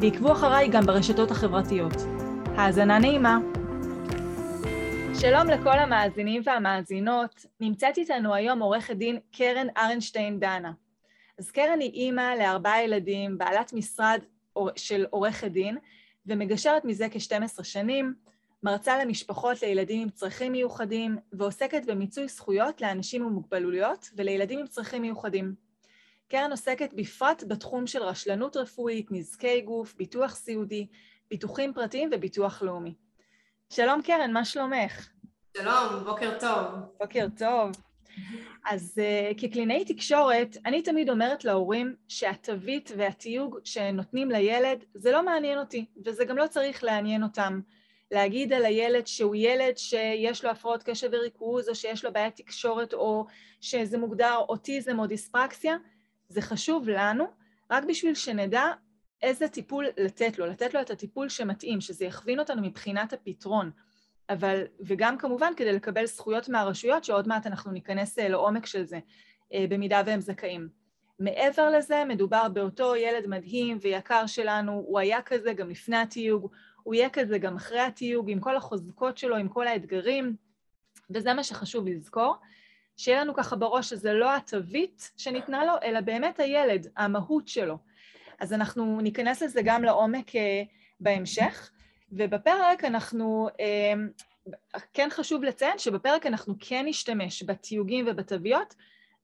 ועקבו אחריי גם ברשתות החברתיות. האזנה נעימה. שלום לכל המאזינים והמאזינות, נמצאת איתנו היום עורכת דין קרן ארנשטיין דנה. אז קרן היא אימא לארבעה ילדים, בעלת משרד של עורכת דין, ומגשרת מזה כ-12 שנים, מרצה למשפחות לילדים עם צרכים מיוחדים, ועוסקת במיצוי זכויות לאנשים עם מוגבלויות ולילדים עם צרכים מיוחדים. קרן עוסקת בפרט בתחום של רשלנות רפואית, נזקי גוף, ביטוח סיעודי, ביטוחים פרטיים וביטוח לאומי. שלום קרן, מה שלומך? שלום, בוקר טוב. בוקר טוב. אז uh, כקלינאי תקשורת, אני תמיד אומרת להורים שהתווית והתיוג שנותנים לילד, זה לא מעניין אותי, וזה גם לא צריך לעניין אותם. להגיד על הילד שהוא ילד שיש לו הפרעות קשב וריכוז, או שיש לו בעיית תקשורת, או שזה מוגדר אוטיזם או דיספרקסיה, זה חשוב לנו רק בשביל שנדע איזה טיפול לתת לו, לתת לו את הטיפול שמתאים, שזה יכווין אותנו מבחינת הפתרון. אבל, וגם כמובן כדי לקבל זכויות מהרשויות, שעוד מעט אנחנו ניכנס אה, לעומק של זה, אה, במידה והם זכאים. מעבר לזה, מדובר באותו ילד מדהים ויקר שלנו, הוא היה כזה גם לפני התיוג, הוא יהיה כזה גם אחרי התיוג, עם כל החוזקות שלו, עם כל האתגרים, וזה מה שחשוב לזכור. שיהיה לנו ככה בראש שזה לא התווית שניתנה לו, אלא באמת הילד, המהות שלו. אז אנחנו ניכנס לזה גם לעומק uh, בהמשך, ובפרק אנחנו, uh, כן חשוב לציין שבפרק אנחנו כן נשתמש בתיוגים ובתוויות,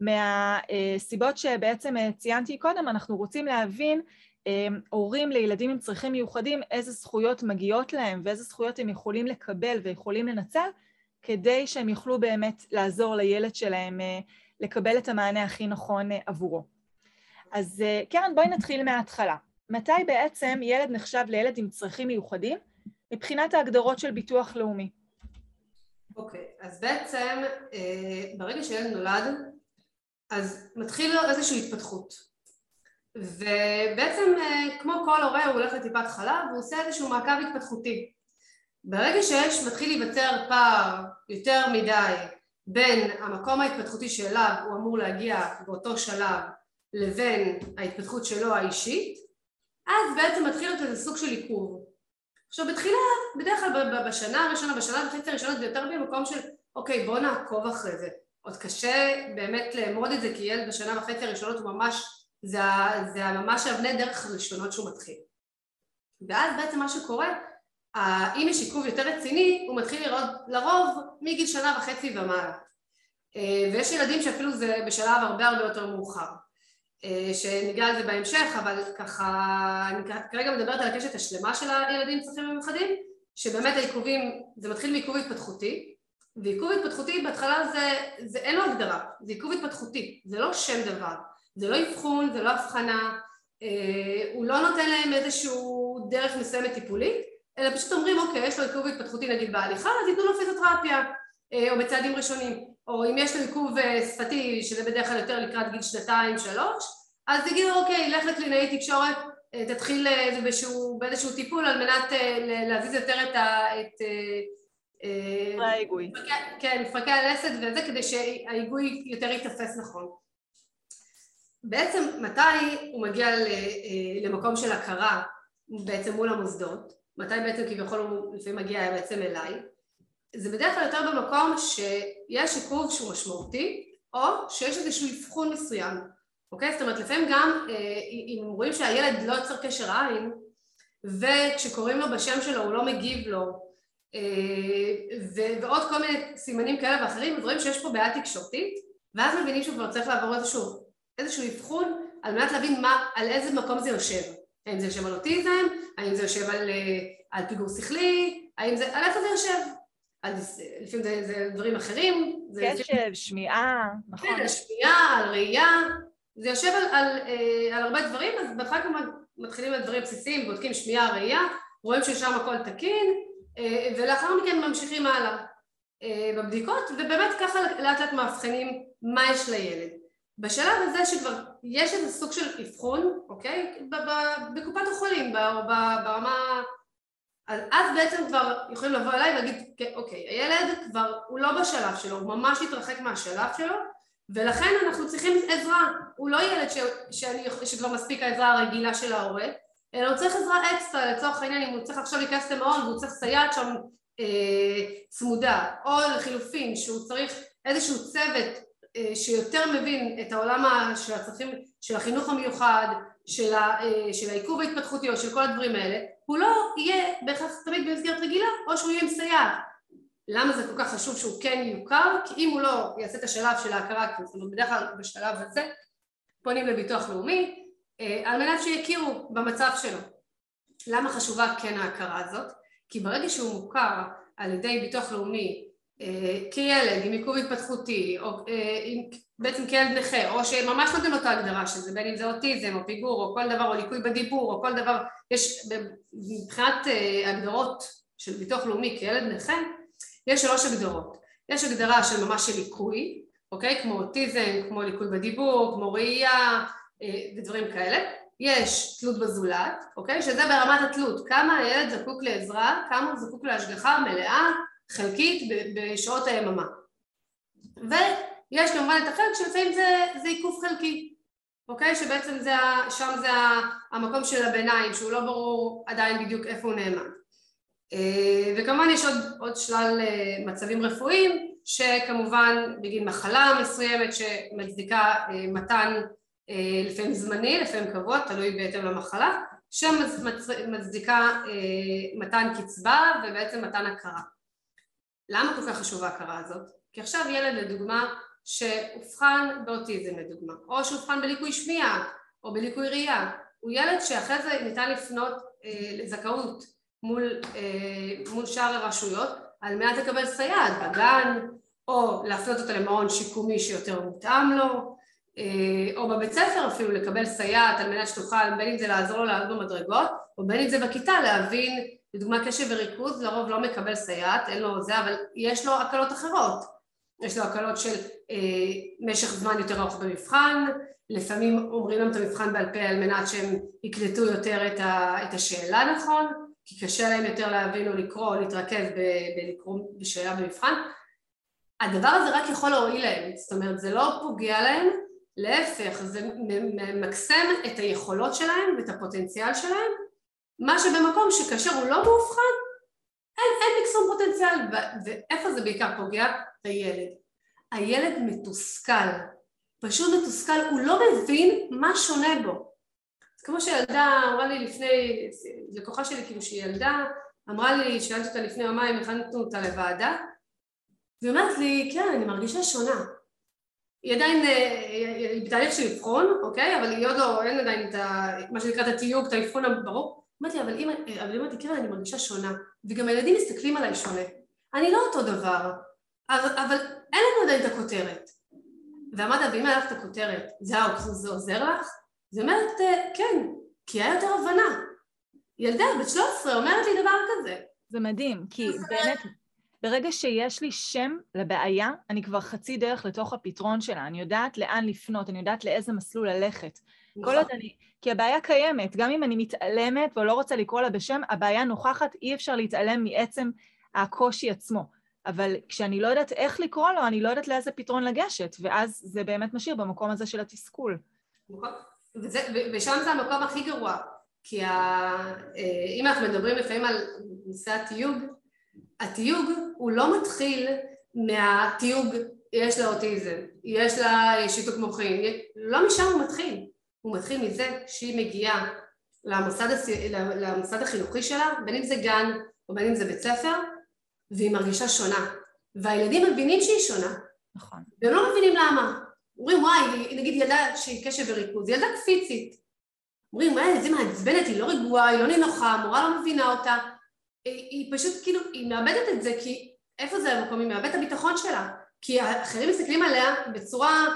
מהסיבות שבעצם uh, ציינתי קודם, אנחנו רוצים להבין הורים לילדים עם צרכים מיוחדים, איזה זכויות מגיעות להם ואיזה זכויות הם יכולים לקבל ויכולים לנצל, כדי שהם יוכלו באמת לעזור לילד שלהם אה, לקבל את המענה הכי נכון אה, עבורו. אז אה, קרן, בואי נתחיל מההתחלה. מתי בעצם ילד נחשב לילד עם צרכים מיוחדים מבחינת ההגדרות של ביטוח לאומי? אוקיי, okay, אז בעצם ברגע שילד נולד, אז מתחיל לו איזושהי התפתחות. ובעצם כמו כל הורה הוא הולך לטיפת חלב והוא עושה איזשהו מעקב התפתחותי. ברגע שיש, מתחיל להיווצר פער יותר מדי בין המקום ההתפתחותי שאליו הוא אמור להגיע באותו שלב לבין ההתפתחות שלו האישית, אז בעצם מתחיל להיות איזה סוג של עיכוב. עכשיו בתחילה, בדרך כלל בשנה הראשונה, בשנה וחצי הראשונות זה יותר במקום של אוקיי בוא נעקוב אחרי זה. עוד קשה באמת לאמוד את זה כי ילד בשנה וחצי הראשונות הוא ממש, זה, זה ממש אבני דרך הראשונות שהוא מתחיל. ואז בעצם מה שקורה אם יש עיכוב יותר רציני, הוא מתחיל לראות לרוב מגיל שנה וחצי ומעלה. אה, ויש ילדים שאפילו זה בשלב הרבה הרבה יותר מאוחר, אה, שניגע על זה בהמשך, אבל ככה, אני כרגע מדברת על הקשת השלמה של הילדים עם צרכים מיוחדים, שבאמת העיכובים, זה מתחיל מעיכוב התפתחותי, ועיכוב התפתחותי בהתחלה זה, זה אין לו הגדרה, זה עיכוב התפתחותי, זה לא שם דבר, זה לא אבחון, זה לא הבחנה, אה, הוא לא נותן להם איזשהו דרך מסוימת טיפולית, אלא פשוט אומרים אוקיי יש לו עיכוב התפתחותי נגיד בהליכה אז ייתנו לו פיזיותרפיה אה, או בצעדים ראשונים או אם יש לו עיכוב אה, שפתי שזה בדרך כלל יותר לקראת גיל שנתיים שלוש אז יגידו אוקיי לך לקלינאי תקשורת אה, תתחיל באיזשהו, באיזשהו טיפול על מנת להזיז יותר את ה... את ההיגוי. כן, מפרקי הלסת וזה כדי שההיגוי יותר ייתפס נכון. בעצם מתי הוא מגיע למקום של הכרה בעצם מול המוסדות? מתי בעצם כביכול הוא לפעמים מגיע בעצם אליי, זה בדרך כלל יותר במקום שיש עיכוב שהוא משמעותי או שיש איזשהו אבחון מסוים, אוקיי? זאת אומרת לפעמים גם אה, אם רואים שהילד לא יוצר קשר עין וכשקוראים לו בשם שלו הוא לא מגיב לו אה, ועוד כל מיני סימנים כאלה ואחרים, אז רואים שיש פה בעיה תקשורתית ואז מבינים שהוא כבר צריך לעבור איזשהו אבחון על מנת להבין מה, על איזה מקום זה יושב האם זה יושב על אוטיזם, האם זה יושב על, אה, על פיגור שכלי, האם זה, על איפה זה יושב? על, לפעמים זה, זה דברים אחרים. קשב, לפעמים... שמיעה, נכון. כן, שמיעה, על ראייה, זה יושב על, על, על, אה, על הרבה דברים, אז בהתחלה כמובן מתחילים את דברים בסיסיים, בודקים שמיעה, ראייה, רואים ששם הכל תקין, אה, ולאחר מכן ממשיכים הלאה אה, בבדיקות, ובאמת ככה לאט לאט מאבחנים מה יש לילד. בשלב הזה שכבר יש איזה סוג של אבחון, אוקיי? בקופת החולים, ברמה... אז בעצם כבר יכולים לבוא אליי ולהגיד, כן, אוקיי, הילד כבר, הוא לא בשלב שלו, הוא ממש התרחק מהשלב שלו, ולכן אנחנו צריכים עזרה. הוא לא ילד ש, שאני, שכבר מספיק העזרה הרגילה של ההורה, אלא הוא צריך עזרה אקסטרה, לצורך העניין, אם הוא צריך עכשיו להיכנס למעון והוא צריך סייעת שם אה, צמודה, או לחילופין, שהוא צריך איזשהו צוות שיותר מבין את העולם של הצרכים, של החינוך המיוחד, של, ה, אה, של העיכוב ההתפתחותי או של כל הדברים האלה, הוא לא יהיה בהכרח תמיד במסגרת רגילה, או שהוא יהיה עם סייעת. למה זה כל כך חשוב שהוא כן יוכר? כי אם הוא לא יעשה את השלב של ההכרה, זאת אומרת בדרך כלל בשלב הזה פונים לביטוח לאומי אה, על מנת שיכירו במצב שלו. למה חשובה כן ההכרה הזאת? כי ברגע שהוא מוכר על ידי ביטוח לאומי אה, כילד עם עיכוב התפתחותי, או אה, בעצם כילד נכה, או שממש נותן לו את ההגדרה של זה, בין אם זה אוטיזם או פיגור או כל דבר, או ליקוי בדיבור או כל דבר, יש מבחינת הגדרות של ביטוח לאומי כילד נכה, יש שלוש הגדרות. יש הגדרה של ממש של ליקוי, אוקיי? כמו אוטיזם, כמו ליקוי בדיבור, כמו ראייה ודברים כאלה. יש תלות בזולת, אוקיי? שזה ברמת התלות, כמה הילד זקוק לעזרה, כמה הוא זקוק להשגחה מלאה, חלקית, בשעות היממה. ויש כמובן את החלק שלפעמים זה, זה עיכוב חלקי, אוקיי? שבעצם זה, שם זה המקום של הביניים, שהוא לא ברור עדיין בדיוק איפה הוא נאמן. אה, וכמובן יש עוד, עוד שלל אה, מצבים רפואיים שכמובן בגין מחלה מסוימת שמצדיקה אה, מתן לפעמים זמני, לפעמים קבוע, תלוי בהתאם למחלה, שמצדיקה מתן קצבה ובעצם מתן הכרה. למה כל כך חשובה ההכרה הזאת? כי עכשיו ילד לדוגמה שאובחן באוטיזם לדוגמה, או שאובחן בליקוי שמיעה או בליקוי ראייה, הוא ילד שאחרי זה ניתן לפנות אה, לזכאות מול, אה, מול שאר הרשויות על מנת לקבל סייעת בגן או להפנות אותו למעון שיקומי שיותר מותאם לו אה, או בבית ספר אפילו לקבל סייעת על מנת שתוכל בין אם זה לעזור לו לעלות במדרגות או בין אם זה בכיתה להבין לדוגמה קשב וריכוז לרוב לא מקבל סייעת אין לו זה אבל יש לו הקלות אחרות. יש לו הקלות של אה, משך זמן יותר ארוך במבחן לפעמים אומרים להם את המבחן בעל פה על מנת שהם יקלטו יותר את, ה, את השאלה נכון כי קשה להם יותר להבין או לקרוא או להתרכז בלקרוא בשאלה במבחן. הדבר הזה רק יכול להועיל להם זאת אומרת זה לא פוגע להם להפך, זה ממקסם את היכולות שלהם ואת הפוטנציאל שלהם, מה שבמקום שכאשר הוא לא מאובחן, אין, אין מקסום פוטנציאל, ואיפה זה בעיקר פוגע? בילד. הילד מתוסכל, פשוט מתוסכל, הוא לא מבין מה שונה בו. כמו שילדה אמרה לי לפני, לקוחה שלי כאילו שהיא ילדה, אמרה לי, שאלתי אותה לפני יומיים, הכנתנו אותה לוועדה, והיא אומרת לי, כן, אני מרגישה שונה. היא עדיין, אה, היא בתהליך של אבחון, אוקיי? אבל היא עוד לא, אין עדיין את ה... מה שנקרא את התיוג, את האבחון הברור. אמרתי אבל אם, אבל אם תקרא, אני מרגישה שונה. וגם הילדים מסתכלים עליי שונה. אני לא אותו דבר, אבל, אבל אין לנו עדיין את הכותרת. ואמרת, ואם היה לך את הכותרת, זה, זה עוזר לך? אז היא אומרת, אה, כן, כי היה יותר הבנה. ילדה בת 13 אומרת לי דבר כזה. זה מדהים, כי באמת ברגע שיש לי שם לבעיה, אני כבר חצי דרך לתוך הפתרון שלה, אני יודעת לאן לפנות, אני יודעת לאיזה מסלול ללכת. נכון. כל עוד אני... כי הבעיה קיימת, גם אם אני מתעלמת ולא רוצה לקרוא לה בשם, הבעיה נוכחת, אי אפשר להתעלם מעצם הקושי עצמו. אבל כשאני לא יודעת איך לקרוא לו, אני לא יודעת לאיזה פתרון לגשת, ואז זה באמת משאיר במקום הזה של התסכול. וזה, ושם זה המקום הכי גרוע, כי ה, אה, אם אנחנו מדברים לפעמים על נושא התיוג, התיוג הוא לא מתחיל מהתיוג יש לה אוטיזם, יש לה שיתוק מוחין, לא משם הוא מתחיל, הוא מתחיל מזה שהיא מגיעה למוסד, למוסד החינוכי שלה, בין אם זה גן או בין אם זה בית ספר, והיא מרגישה שונה, והילדים מבינים שהיא שונה, נכון, והם לא מבינים למה, אומרים וואי, נגיד ילדה שהיא קשב וריכוז, ילדה קפיצית, אומרים וואי, איזה מעצבנת, היא לא רגועה, היא לא נינוחה, המורה לא מבינה אותה, היא פשוט כאילו, היא מאבדת את זה כי איפה זה המקום? היא מאבדת את הביטחון שלה כי האחרים מסתכלים עליה בצורה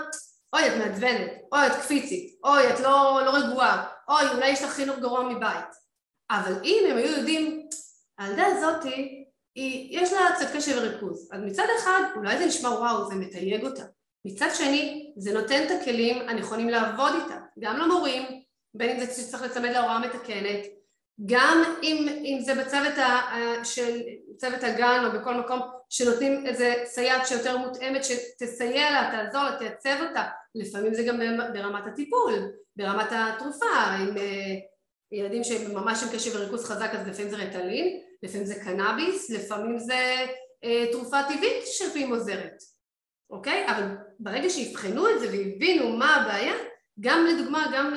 אוי את מעצבנת, אוי את קפיצית, אוי את לא, לא רגועה אוי, אולי יש לך חינוך גרוע מבית. אבל אם הם היו יודעים, הילדה הזאתי, היא, יש לה קצת קשב וריכוז. אז מצד אחד, אולי זה נשמע וואו, זה מתייג אותה. מצד שני, זה נותן את הכלים הנכונים לעבוד איתה, גם למורים, בין אם זה שצריך לצמד להוראה מתקנת, גם אם, אם זה בצוות ה, של צוות הגן או בכל מקום שנותנים איזה סייעת שיותר מותאמת שתסייע לה, תעזור לה, תייצב אותה, לפעמים זה גם ברמת הטיפול, ברמת התרופה, עם אה, ילדים שממש עם קשב וריכוז חזק אז לפעמים זה רטלין, לפעמים זה קנאביס, לפעמים זה אה, תרופה טבעית שלפעמים עוזרת, אוקיי? אבל ברגע שיבחנו את זה והבינו מה הבעיה, גם לדוגמה, גם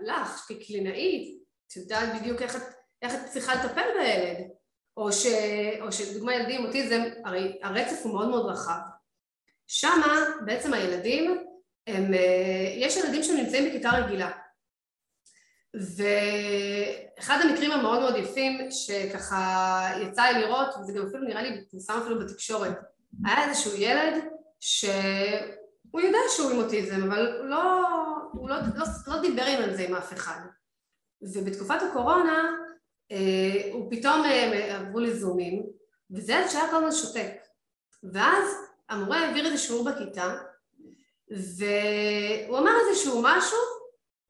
לך כקלינאית, את יודעת בדיוק איך את, איך את צריכה לטפל בילד, או, ש, או שלדוגמה ילדים עם אוטיזם, הרי הרצף הוא מאוד מאוד רחב. שמה בעצם הילדים, הם, אה, יש ילדים שנמצאים בכיתה רגילה, ואחד המקרים המאוד מאוד יפים שככה יצא לי לראות, וזה גם אפילו נראה לי פורסם אפילו בתקשורת, היה איזשהו ילד שהוא יודע שהוא עם אוטיזם, אבל הוא לא, הוא לא, לא, לא דיבר עם זה עם אף אחד. ובתקופת הקורונה אה, הוא פתאום אה, עברו לזומים, וזה ילד שהיה כל הזמן שותק. ואז המורה העביר איזה שיעור בכיתה, והוא אמר איזשהו משהו,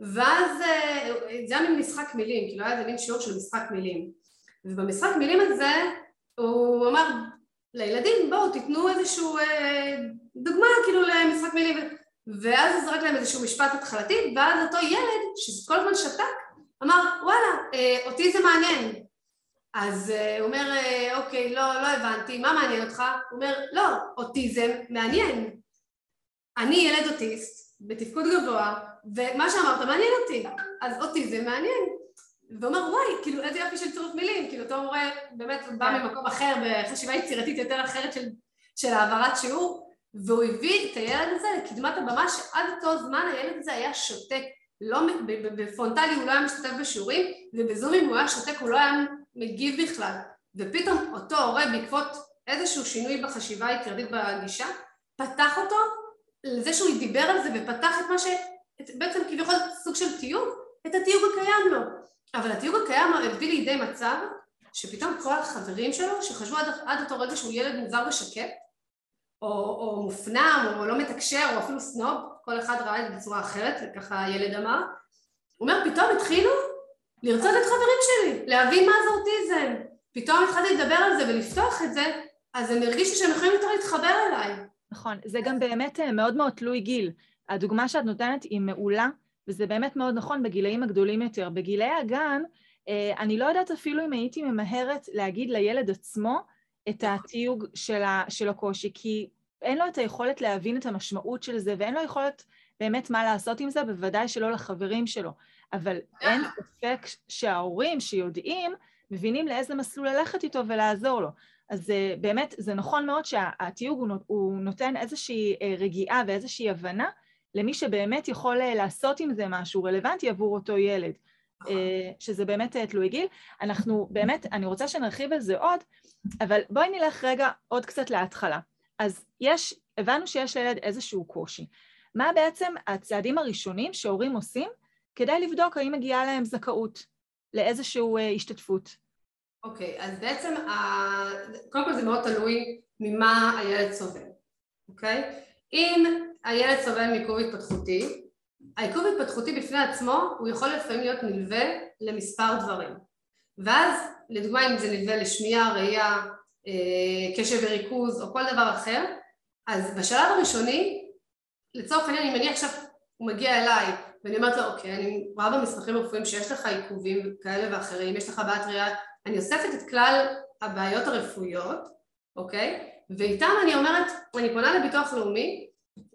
ואז אה, זה היה מין משחק מילים, כאילו היה איזה מין שיעור של משחק מילים. ובמשחק מילים הזה הוא אמר לילדים בואו תיתנו איזשהו אה, דוגמה כאילו למשחק מילים ואז הוא זרק להם איזשהו משפט התחלתי ואז אותו ילד שכל הזמן שתק אמר וואלה אה, אותי זה מעניין אז הוא אומר אוקיי לא, לא הבנתי מה מעניין אותך? הוא אומר לא אוטיזם מעניין אני ילד אוטיסט בתפקוד גבוה ומה שאמרת מעניין אותי, אז אותי זה מעניין. ואומר וואי, כאילו איזה יופי של צירוף מילים, כאילו אותו מורה באמת בא כן. ממקום אחר, בחשיבה יצירתית יותר אחרת של, של העברת שיעור, והוא הביא את הילד הזה לקדמת הבמה שעד אותו זמן הילד הזה היה שותק, לא, בפרונטלי הוא לא היה משתתף בשיעורים, ובזומים הוא היה שותק, הוא לא היה מגיב בכלל. ופתאום אותו הורה בעקבות איזשהו שינוי בחשיבה היצירתית בגישה, פתח אותו לזה שהוא דיבר על זה ופתח את מה ש... בעצם כביכול סוג של תיוג, את התיוג הקיים לו. אבל התיוג הקיים הביא לידי מצב שפתאום כל החברים שלו, שחשבו עד, עד אותו רגע שהוא ילד מוזר ושקט, או, או מופנם, או לא מתקשר, או אפילו סנוב, כל אחד ראה את זה בצורה אחרת, וככה הילד אמר, הוא אומר, פתאום התחילו לרצות את חברים שלי, להבין מה זה אוטיזם. פתאום התחלתי לדבר על זה ולפתוח את זה, אז הם הרגישו שהם יכולים יותר להתחבר אליי. נכון, זה גם באמת אה, מאוד מאוד תלוי גיל. הדוגמה שאת נותנת היא מעולה, וזה באמת מאוד נכון בגילאים הגדולים יותר. בגילי הגן, אה, אני לא יודעת אפילו אם הייתי ממהרת להגיד לילד עצמו את התיוג של, ה, של הקושי, כי אין לו את היכולת להבין את המשמעות של זה, ואין לו יכולת באמת מה לעשות עם זה, בוודאי שלא לחברים שלו. אבל אין ספק שההורים שיודעים, מבינים לאיזה מסלול ללכת איתו ולעזור לו. אז אה, באמת, זה נכון מאוד שהתיוג הוא נותן איזושהי אה, רגיעה ואיזושהי הבנה למי שבאמת יכול אה, לעשות עם זה משהו רלוונטי עבור אותו ילד. שזה באמת תלוי גיל. אנחנו באמת, אני רוצה שנרחיב על זה עוד, אבל בואי נלך רגע עוד קצת להתחלה. אז יש, הבנו שיש לילד איזשהו קושי. מה בעצם הצעדים הראשונים שהורים עושים כדי לבדוק האם מגיעה להם זכאות לאיזושהי השתתפות? אוקיי, okay, אז בעצם, קודם כל זה מאוד תלוי ממה הילד סובל, אוקיי? Okay? אם הילד סובל מעיכוב התפתחותי, העיכוב התפתחותי בפני עצמו הוא יכול לפעמים להיות נלווה למספר דברים. ואז לדוגמה אם זה נלווה לשמיעה, ראייה, אה, קשב וריכוז או כל דבר אחר אז בשלב הראשוני לצורך העניין אם אני עכשיו הוא מגיע אליי ואני אומרת לו אוקיי אני רואה במסמכים הרפואיים שיש לך עיכובים כאלה ואחרים יש לך בעיית ראייה אני אוספת את כלל הבעיות הרפואיות אוקיי? ואיתם אני אומרת אני פונה לביטוח לאומי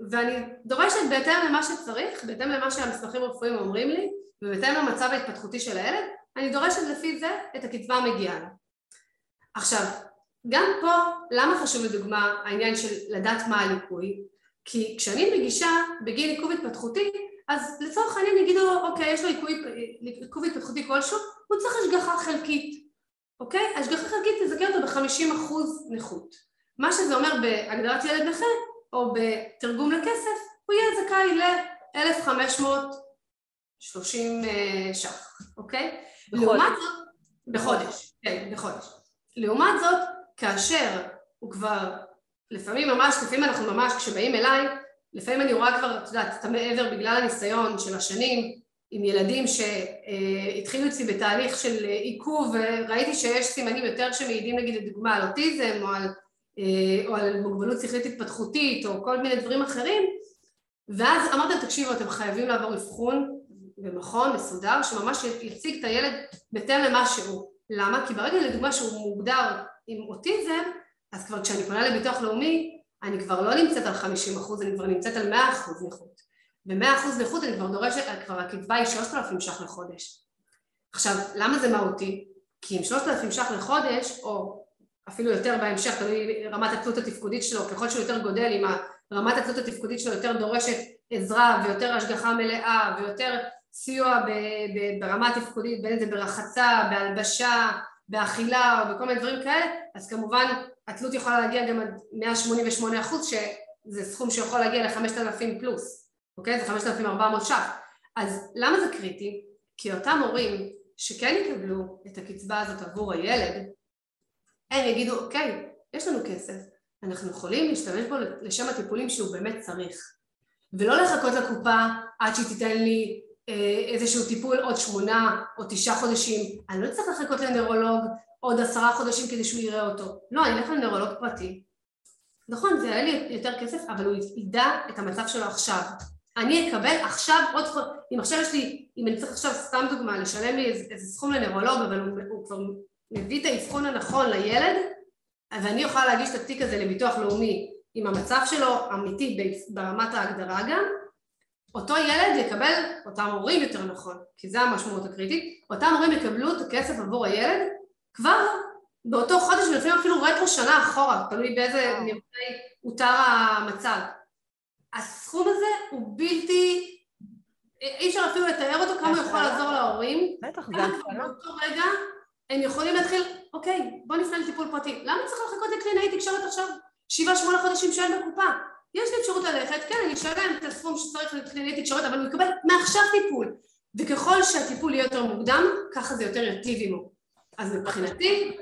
ואני דורשת בהתאם למה שצריך, בהתאם למה שהמסמכים הרפואיים אומרים לי ובהתאם למצב ההתפתחותי של הילד, אני דורשת לפי זה את הקצבה המגיעה לה. עכשיו, גם פה, למה חשוב לדוגמה העניין של לדעת מה הליקוי? כי כשאני מגישה בגיל עיכוב התפתחותי, אז לצורך העניין יגידו, אוקיי, יש לו עיכוב התפתחותי כלשהו, הוא צריך השגחה חלקית, אוקיי? השגחה חלקית תזכה אותו ב-50% נכות. מה שזה אומר בהגדרת ילד נכה, או בתרגום לכסף, הוא יהיה זכאי ל-1,500 30 ש"ח, אוקיי? לעומת זאת, בחודש, כן, בחודש. לעומת זאת, כאשר הוא כבר, לפעמים ממש, לפעמים אנחנו ממש, כשבאים אליי, לפעמים אני רואה כבר, את יודעת, את המעבר בגלל הניסיון של השנים, עם ילדים שהתחילו אצלי בתהליך של עיכוב, וראיתי שיש סימנים יותר שמעידים נגיד לדוגמה על אוטיזם או על, או על מוגבלות שכלית התפתחותית או כל מיני דברים אחרים, ואז אמרתי להם, תקשיבו, אתם חייבים לעבור אבחון במכון מסודר שממש יציג את הילד בהתאם למה שהוא. למה? כי ברגע לדוגמה שהוא מוגדר עם אוטיזם, אז כבר כשאני פונה לביטוח לאומי, אני כבר לא נמצאת על 50 אחוז, אני כבר נמצאת על 100 אחוז נכות. ו-100 אחוז נכות אני כבר דורשת, כבר הקצבה היא 3,000 ש"ח לחודש. עכשיו, למה זה מהותי? כי עם 3,000 ש"ח לחודש, או אפילו יותר בהמשך, תלוי רמת התלות התפקודית שלו, ככל שהוא יותר גודל, אם רמת התלות התפקודית שלו יותר דורשת עזרה ויותר השגחה מלאה ויותר סיוע ברמה התפקודית, בין אם זה ברחצה, בהלבשה, באכילה או בכל מיני דברים כאלה, אז כמובן התלות יכולה להגיע גם עד 188 אחוז, שזה סכום שיכול להגיע ל-5,000 פלוס, אוקיי? זה 5,400 ש"ח. אז למה זה קריטי? כי אותם הורים שכן יקבלו את הקצבה הזאת עבור הילד, הם יגידו, אוקיי, יש לנו כסף, אנחנו יכולים להשתמש בו לשם הטיפולים שהוא באמת צריך. ולא לחכות לקופה עד שהיא תיתן לי אה, איזשהו טיפול עוד שמונה או תשעה חודשים, אני לא צריך לחכות לנוירולוג עוד עשרה חודשים כדי שהוא יראה אותו. לא, אני אלך לנוירולוג פרטי. נכון, זה יעלה לי יותר כסף, אבל הוא ידע את המצב שלו עכשיו. אני אקבל עכשיו עוד, אם עכשיו יש לי, אם אני צריך עכשיו סתם דוגמה, לשלם לי איזה, איזה סכום לנוירולוג, אבל הוא, הוא כבר מביא את האבחון הנכון לילד, אז אני יכולה להגיש את התיק הזה לביטוח לאומי עם המצב שלו אמיתי ברמת ההגדרה גם, אותו ילד יקבל, אותם הורים יותר נכון, כי זה המשמעות הקריטית, אותם הורים יקבלו את הכסף עבור הילד כבר באותו חודש ולפעמים אפילו רטרו שנה אחורה, תלוי באיזה נראה הותר המצב. הסכום הזה הוא בלתי, אי אפשר אפילו לתאר אותו כמה הוא יכול לעזור להורים. בטח, זה התחלה. באותו רגע הם יכולים להתחיל, אוקיי, בוא נפנה לטיפול פרטי. למה צריך לחכות לקלינאי תקשורת עכשיו? שבעה שמונה חודשים שאין בקופה. יש לי אפשרות ללכת, כן, אני אשלם את הסכום שצריך לקלינאי תקשורת, אבל הוא יקבל מעכשיו טיפול. וככל שהטיפול יהיה יותר מוקדם, ככה זה יותר יטיב עמו. אז מבחינתי,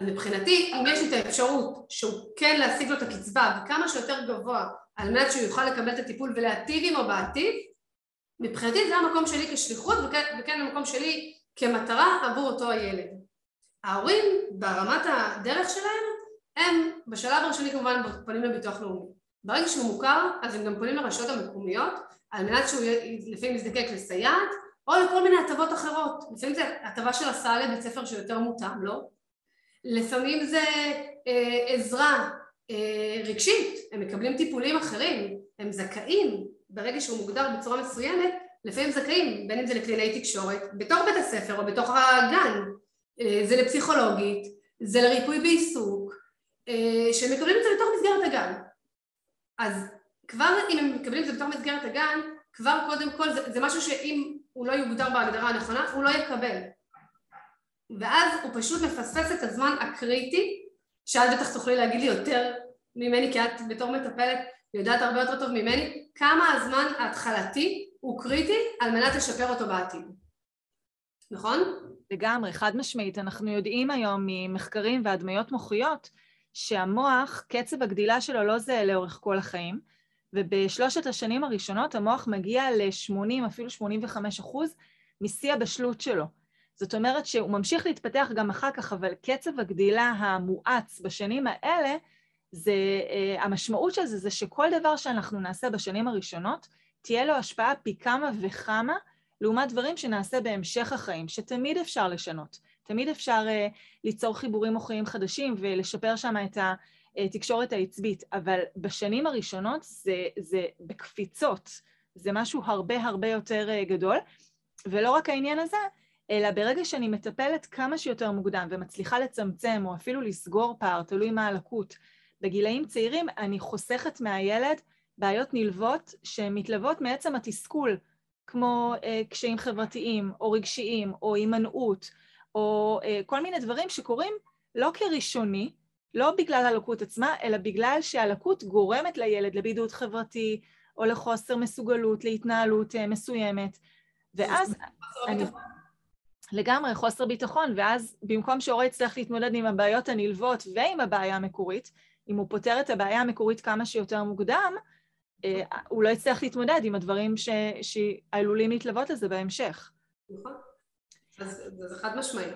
אז מבחינתי, אם יש לי את האפשרות שהוא כן להשיג לו את הקצבה וכמה שיותר גבוה על מנת שהוא יוכל לקבל את הטיפול ולהטיב עמו בעתיד, מבחינתי זה המקום שלי כשליחות וכן, וכן המקום שלי כמטרה עבור אותו הילד. ההורים ברמת הדרך שלהם הם בשלב הראשוני כמובן פונים לביטוח לאומי. ברגע שהוא מוכר אז הם גם פונים לרשויות המקומיות על מנת שהוא לפעמים יזדקק לסייעת או לכל מיני הטבות אחרות. לפעמים זה הטבה של הסעה לבית ספר שיותר מותאם לו, לפעמים זה אה, עזרה אה, רגשית, הם מקבלים טיפולים אחרים, הם זכאים, ברגע שהוא מוגדר בצורה מסוימת, לפעמים זכאים, בין אם זה לקלינאי תקשורת, בתוך בית הספר או בתוך הגן, אה, זה לפסיכולוגית, זה לריפוי בעיסוק, אה, שהם מקבלים את זה בתוך מסגרת הגן. אז כבר אם הם מקבלים את זה בתוך מסגרת הגן, כבר קודם כל זה, זה משהו שאם הוא לא יוגדר בהגדרה הנכונה, הוא לא יקבל. ואז הוא פשוט מפספס את הזמן הקריטי, שאת בטח תוכלי להגיד לי יותר ממני, כי את בתור מטפלת יודעת הרבה יותר טוב ממני, כמה הזמן ההתחלתי הוא קריטי על מנת לשפר אותו בעתיד. נכון? לגמרי, חד משמעית. אנחנו יודעים היום ממחקרים והדמיות מוחיות שהמוח, קצב הגדילה שלו לא זהה לאורך כל החיים, ובשלושת השנים הראשונות המוח מגיע ל-80, אפילו 85 אחוז משיא הבשלות שלו. זאת אומרת שהוא ממשיך להתפתח גם אחר כך, אבל קצב הגדילה המואץ בשנים האלה, זה, uh, המשמעות של זה זה שכל דבר שאנחנו נעשה בשנים הראשונות, תהיה לו השפעה פי כמה וכמה לעומת דברים שנעשה בהמשך החיים, שתמיד אפשר לשנות. תמיד אפשר uh, ליצור חיבורים מוחיים חדשים ולשפר שם את התקשורת העצבית, אבל בשנים הראשונות זה, זה בקפיצות, זה משהו הרבה הרבה יותר uh, גדול, ולא רק העניין הזה, אלא ברגע שאני מטפלת כמה שיותר מוקדם ומצליחה לצמצם או אפילו לסגור פער, תלוי מה הלקות, בגילאים צעירים אני חוסכת מהילד בעיות נלוות שמתלוות מעצם התסכול, כמו אה, קשיים חברתיים או רגשיים או הימנעות או אה, כל מיני דברים שקורים לא כראשוני, לא בגלל הלקות עצמה, אלא בגלל שהלקות גורמת לילד לבידוד חברתי או לחוסר מסוגלות להתנהלות אה, מסוימת. ואז אני... לגמרי, חוסר ביטחון, ואז במקום שהורה יצטרך להתמודד עם הבעיות הנלוות ועם הבעיה המקורית, אם הוא פותר את הבעיה המקורית כמה שיותר מוקדם, הוא לא יצטרך להתמודד עם הדברים ש... שעלולים להתלוות לזה בהמשך. נכון. אז זה חד משמעי.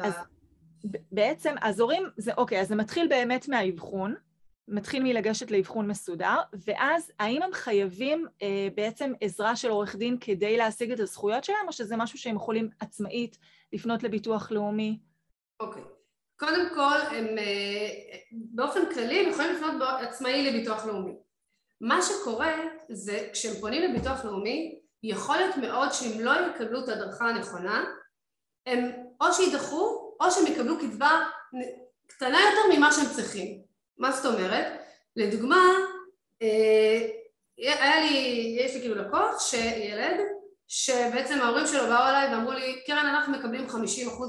אז בעצם, אז הורים, זה אוקיי, אז זה מתחיל באמת מהאבחון, מתחיל מלגשת לאבחון מסודר, ואז האם הם חייבים אה, בעצם עזרה של עורך דין כדי להשיג את הזכויות שלהם, או שזה משהו שהם יכולים עצמאית לפנות לביטוח לאומי? אוקיי. קודם כל, הם אה, באופן כללי הם יכולים לפנות עצמאי לביטוח לאומי. מה שקורה זה כשהם פונים לביטוח לאומי, יכול להיות מאוד שאם לא יקבלו את הדרכה הנכונה, הם או שידחו או שהם יקבלו קצבה קטנה יותר ממה שהם צריכים. מה זאת אומרת? לדוגמה, אה, היה לי, יש לי כאילו לקוח, שילד, שבעצם ההורים שלו באו אליי ואמרו לי, קרן אנחנו מקבלים 50%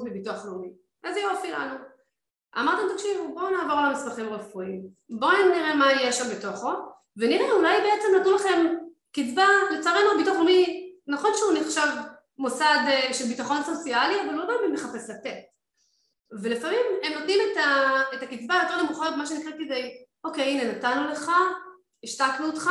מביטוח לאומי. איזה יופי לנו. אמרתם תקשיבו בואו נעבור על המסמכים הרפואיים, בואו נראה מה יהיה שם בתוכו ונראה אולי בעצם נתנו לכם קצבה, לצערנו הביטוח לאומי, נכון שהוא נחשב מוסד אה, של ביטחון סוציאלי אבל לא באמת מחפש לתת. ולפעמים הם נותנים את, ה, את הקצבה היותר נמוכה מה שנקרא כדי אוקיי הנה נתנו לך, השתקנו אותך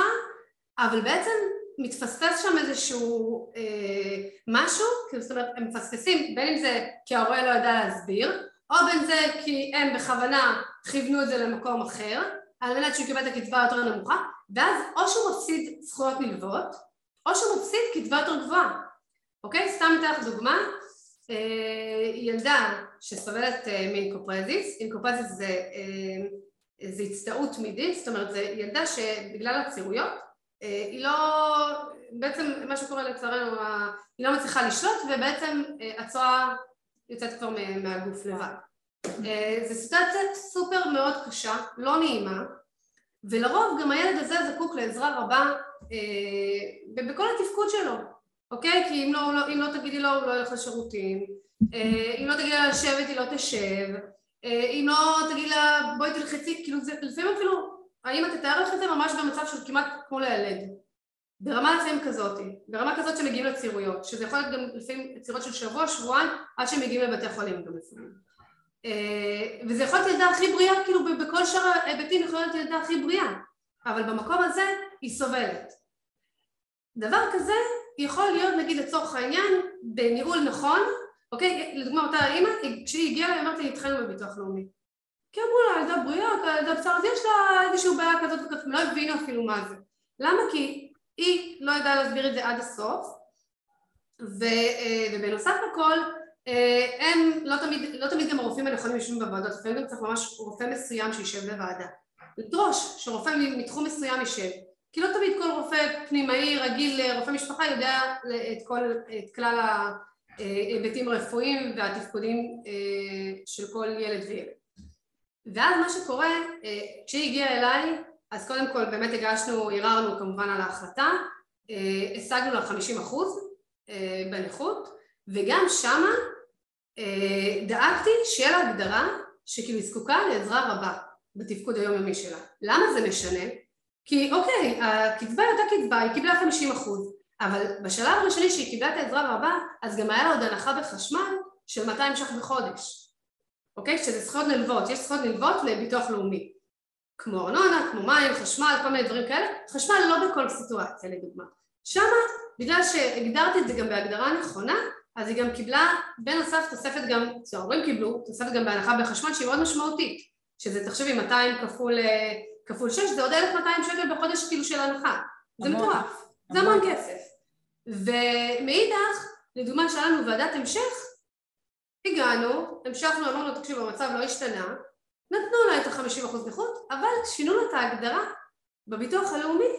אבל בעצם מתפספס שם איזשהו אה, משהו, זאת אומרת הם מפספסים בין אם זה כי ההורה לא ידע להסביר או בין זה כי הם בכוונה כיוונו את זה למקום אחר על מנת שהוא יקבל את הקצבה היותר נמוכה ואז או שהוא מפסיד זכויות נלוות או שהוא מפסיד קצבה יותר גבוהה אוקיי? סתם אתן לך דוגמה אה, ילדה שסובלת אה, מאינקופרזיס, אינקופרזיס זה, אה, זה הצטעות תמידית, זאת אומרת זה ילדה שבגלל הצירויות היא לא, בעצם מה שקורה לצערנו, היא לא מצליחה לשלוט ובעצם הצואה יוצאת כבר מהגוף לבד. זו סיטואציה סופר מאוד קשה, לא נעימה, ולרוב גם הילד הזה זקוק לעזרה רבה בכל התפקוד שלו, אוקיי? כי אם לא, לא, אם לא תגידי לו הוא לא ילך לשירותים, אם לא תגידי לה לשבת היא לא תשב, אם לא תגידי לה בואי תלחצי, כאילו זה לפעמים אפילו, האמא תתאר לך את זה ממש במצב של כמעט כמו לילד, ברמה לפעמים כזאת, ברמה כזאת שמגיעים לצירויות, שזה יכול להיות גם לפעמים צירויות של שבוע, שבועיים, עד שהם מגיעים לבתי חולים גם לפעמים. וזה יכול להיות ילדה הכי בריאה, כאילו בכל שאר ההיבטים יכול להיות ילדה הכי בריאה, אבל במקום הזה היא סובלת. דבר כזה יכול להיות נגיד לצורך העניין בניהול נכון, אוקיי? לדוגמה אותה האימא, כשהיא הגיעה היא אמרת לי התחלנו בביטוח לאומי כי אמרו לה ילדה בריאה, ילדה בשר, אז יש לה איזושהי בעיה כזאת וכזאת, לא הבינו אפילו מה זה למה? כי היא לא ידעה להסביר את זה עד הסוף ו, אה, ובנוסף לכל אה, הם לא תמיד, לא תמיד גם הרופאים הנכונים יושבים בוועדות, לפעמים גם צריך ממש רופא מסוים שישב בוועדה לדרוש שרופא מתחום מסוים יישב כי לא תמיד כל רופא פנימאי רגיל רופא משפחה יודע את, כל, את כלל ההיבטים הרפואיים והתפקודים אה, של כל ילד וילד. ואז מה שקורה, אה, כשהיא הגיעה אליי, אז קודם כל באמת הגשנו, ערערנו כמובן על ההחלטה, אה, השגנו לה 50 אחוז בנכות, וגם שמה דאגתי שיהיה לה הגדרה שכאילו היא זקוקה לעזרה רבה בתפקוד היומיומי שלה. למה זה משנה? כי אוקיי, הקצבה היא אותה קצבה, היא קיבלה 50 אחוז, אבל בשלב הראשוני שהיא קיבלה את העזרה הרבה, אז גם היה לה עוד הנחה בחשמל של 200 ש"ח בחודש, אוקיי? שזה זכויות נלוות, יש זכויות נלוות לביטוח לאומי, כמו ארנונה, כמו מים, חשמל, כל מיני דברים כאלה, חשמל לא בכל סיטואציה לדוגמה. שמה, בגלל שהגדרתי את זה גם בהגדרה נכונה, אז היא גם קיבלה, בנוסף תוספת גם, ההורים קיבלו, תוספת גם בהנחה בחשמל שהיא מאוד משמעותית, שזה תחשבי 200 כפול אה, כפול 6 זה עוד 1,200 שקל בחודש כאילו של הנחה, זה מטורף, זה המון. כסף. ומאידך, לדוגמה שהיה לנו ועדת המשך, הגענו, המשכנו, אמרנו תקשיבו המצב לא השתנה, נתנו לה את ה-50% נכות, אבל שינו לה את ההגדרה בביטוח הלאומי,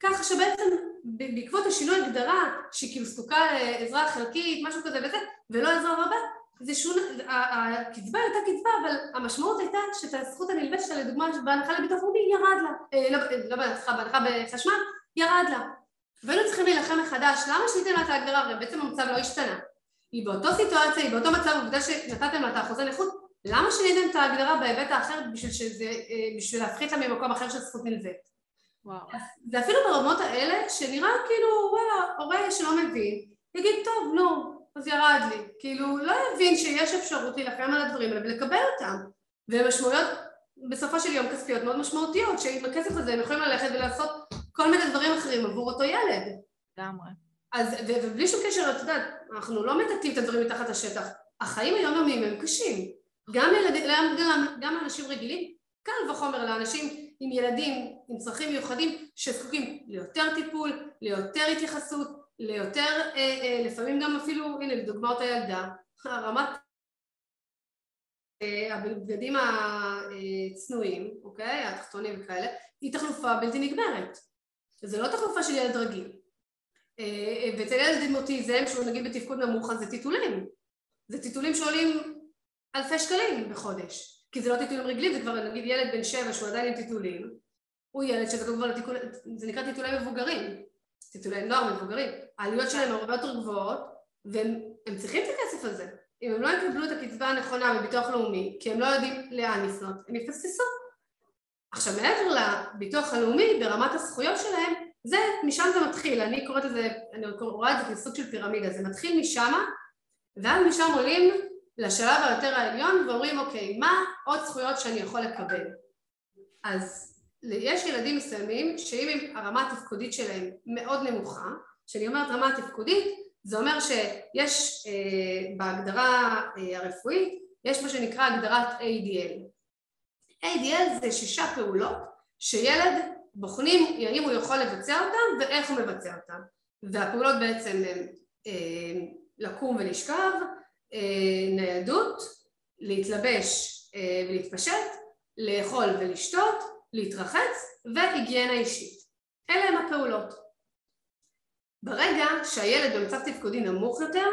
ככה שבעצם בעקבות השינוי הגדרה שהיא כאילו זקוקה לעזרה חלקית, משהו כזה וזה, ולא עזרה רבה, זה שונה, הקצבה הייתה קצבה, אבל המשמעות הייתה שאת הזכות הנלווית שלה, לדוגמה, בהנחה לביטוח לאומי, ירד לה, אה, לא, לא בהנחה, בהנחה בחשמל, ירד לה. והיינו צריכים להילחם מחדש, למה שיניתם לה את ההגדרה? הרי בעצם המצב לא השתנה. היא באותו סיטואציה, היא באותו מצב, עובדה שנתתם לה את האחוזי נכות, למה שיניתם את ההגדרה בהיבט האחר בשביל, שזה, אה, בשביל להפחית לה ממקום אחר של זכות נלווית? וואו. זה אפילו ברמות האלה שנראה כאילו וואלה, הורה שלא מבין יגיד, טוב, נו, אז ירד לי. כאילו, לא יבין שיש אפשרות להילחם על הדברים האלה ולקבל אותם. ומשמעויות בסופו של יום כספיות מאוד משמעותיות, שעם הכסף הזה הם יכולים ללכת ולעשות כל מיני דברים אחרים עבור אותו ילד. לגמרי. אז, ו- ובלי שום קשר, את יודעת, אנחנו לא מטאטאים את הדברים מתחת לשטח. החיים היומיומיים הם קשים. גם, ילד, גם, גם לאנשים רגילים, קל וחומר לאנשים עם ילדים עם צרכים מיוחדים שזקוקים ליותר טיפול, ליותר התייחסות, ליותר, אה, אה, לפעמים גם אפילו, הנה לדוגמה אותה ילדה, רמת אה, הבגדים הצנועים, אוקיי, התחתונים וכאלה, היא תחלופה בלתי נגמרת. זה לא תחלופה של ילד רגיל. אה, ואצל ילד עם אוטיזם, שהוא נגיד בתפקוד נמוך, אז זה טיטולים. זה טיטולים שעולים אלפי שקלים בחודש. כי זה לא טיטולים רגילים, זה כבר נגיד ילד בן שבע שהוא עדיין עם טיטולים, הוא ילד שזה כבר לטיפול, זה נקרא טיטולי מבוגרים, טיטולי נוער מבוגרים. העלויות שלהם הרבה יותר גבוהות, והם צריכים את הכסף הזה. אם הם לא יקבלו את הקצבה הנכונה מביטוח לאומי, כי הם לא יודעים לאן לפנות, הם יפספסו. עכשיו מעבר לביטוח הלאומי, ברמת הזכויות שלהם, זה, משם זה מתחיל, אני קוראת לזה, אני רואה את זה כסוג של פירמידה, זה מתחיל משם, ואז משם עולים לשלב היותר העליון ואומרים, אוקיי, מה עוד זכויות שאני יכול לקבל? אז יש ילדים מסוימים שאם הרמה התפקודית שלהם מאוד נמוכה, כשאני אומרת רמה תפקודית, זה אומר שיש אה, בהגדרה אה, הרפואית, יש מה שנקרא הגדרת ADL. ADL זה שישה פעולות שילד בוחנים האם הוא יכול לבצע אותן ואיך הוא מבצע אותן. והפעולות בעצם הן אה, לקום ולשכב, אה, ניידות, להתלבש אה, ולהתפשט, לאכול ולשתות, להתרחץ והיגיינה אישית. אלה הם הפעולות. ברגע שהילד במצב תפקודי נמוך יותר,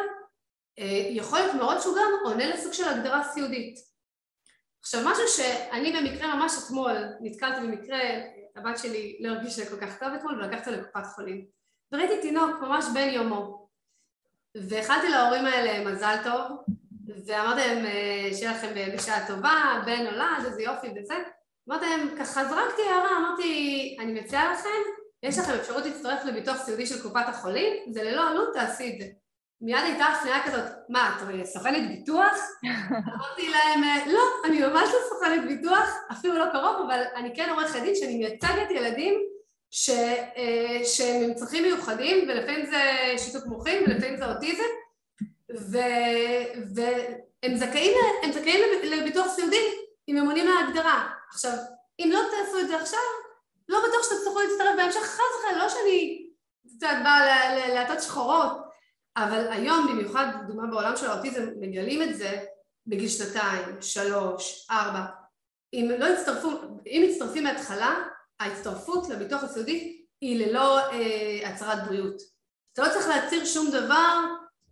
אה, יכול להיות מאוד שהוא גם עונה לסוג של הגדרה סיעודית. עכשיו משהו שאני במקרה ממש אתמול נתקלתי במקרה, הבת שלי לא הרגישה כל כך טוב אתמול ולקחתי לקופת חולים וראיתי תינוק ממש בן יומו ואכלתי להורים האלה מזל טוב ואמרתי להם אה, שיהיה לכם בשעה טובה, בן נולד, איזה יופי וזה אמרתי להם, ככה זרקתי הערה, אמרתי, אני מציעה לכם, יש לכם אפשרות להצטרף לביטוח סיעודי של קופת החולים, זה ללא עלות, תעשי את זה. מיד הייתה הפניה כזאת, מה, את סוכנת ביטוח? אמרתי להם, לא, אני ממש לא סוכנת ביטוח, אפילו לא קרוב, אבל אני כן עורכת דין שאני מייצגת ילדים ש, אה, שהם עם צרכים מיוחדים, ולפעמים זה שיתוק מוחין, ולפעמים זה אוטיזם, ו, והם זכאים, זכאים לביטוח סיעודי אם הם עונים מההגדרה. עכשיו, אם לא תעשו את זה עכשיו, לא בטוח שתצטרכו להצטרף בהמשך, חס וחלילה, לא שאני, יודעת, באה להטות שחורות, אבל היום במיוחד, דוגמה בעולם של האוטיזם, מגלים את זה בגיל שנתיים, שלוש, ארבע. אם לא יצטרפו, אם מצטרפים מההתחלה, ההצטרפות לביטוח הסיעודי היא ללא אה, הצהרת בריאות. אתה לא צריך להצהיר שום דבר,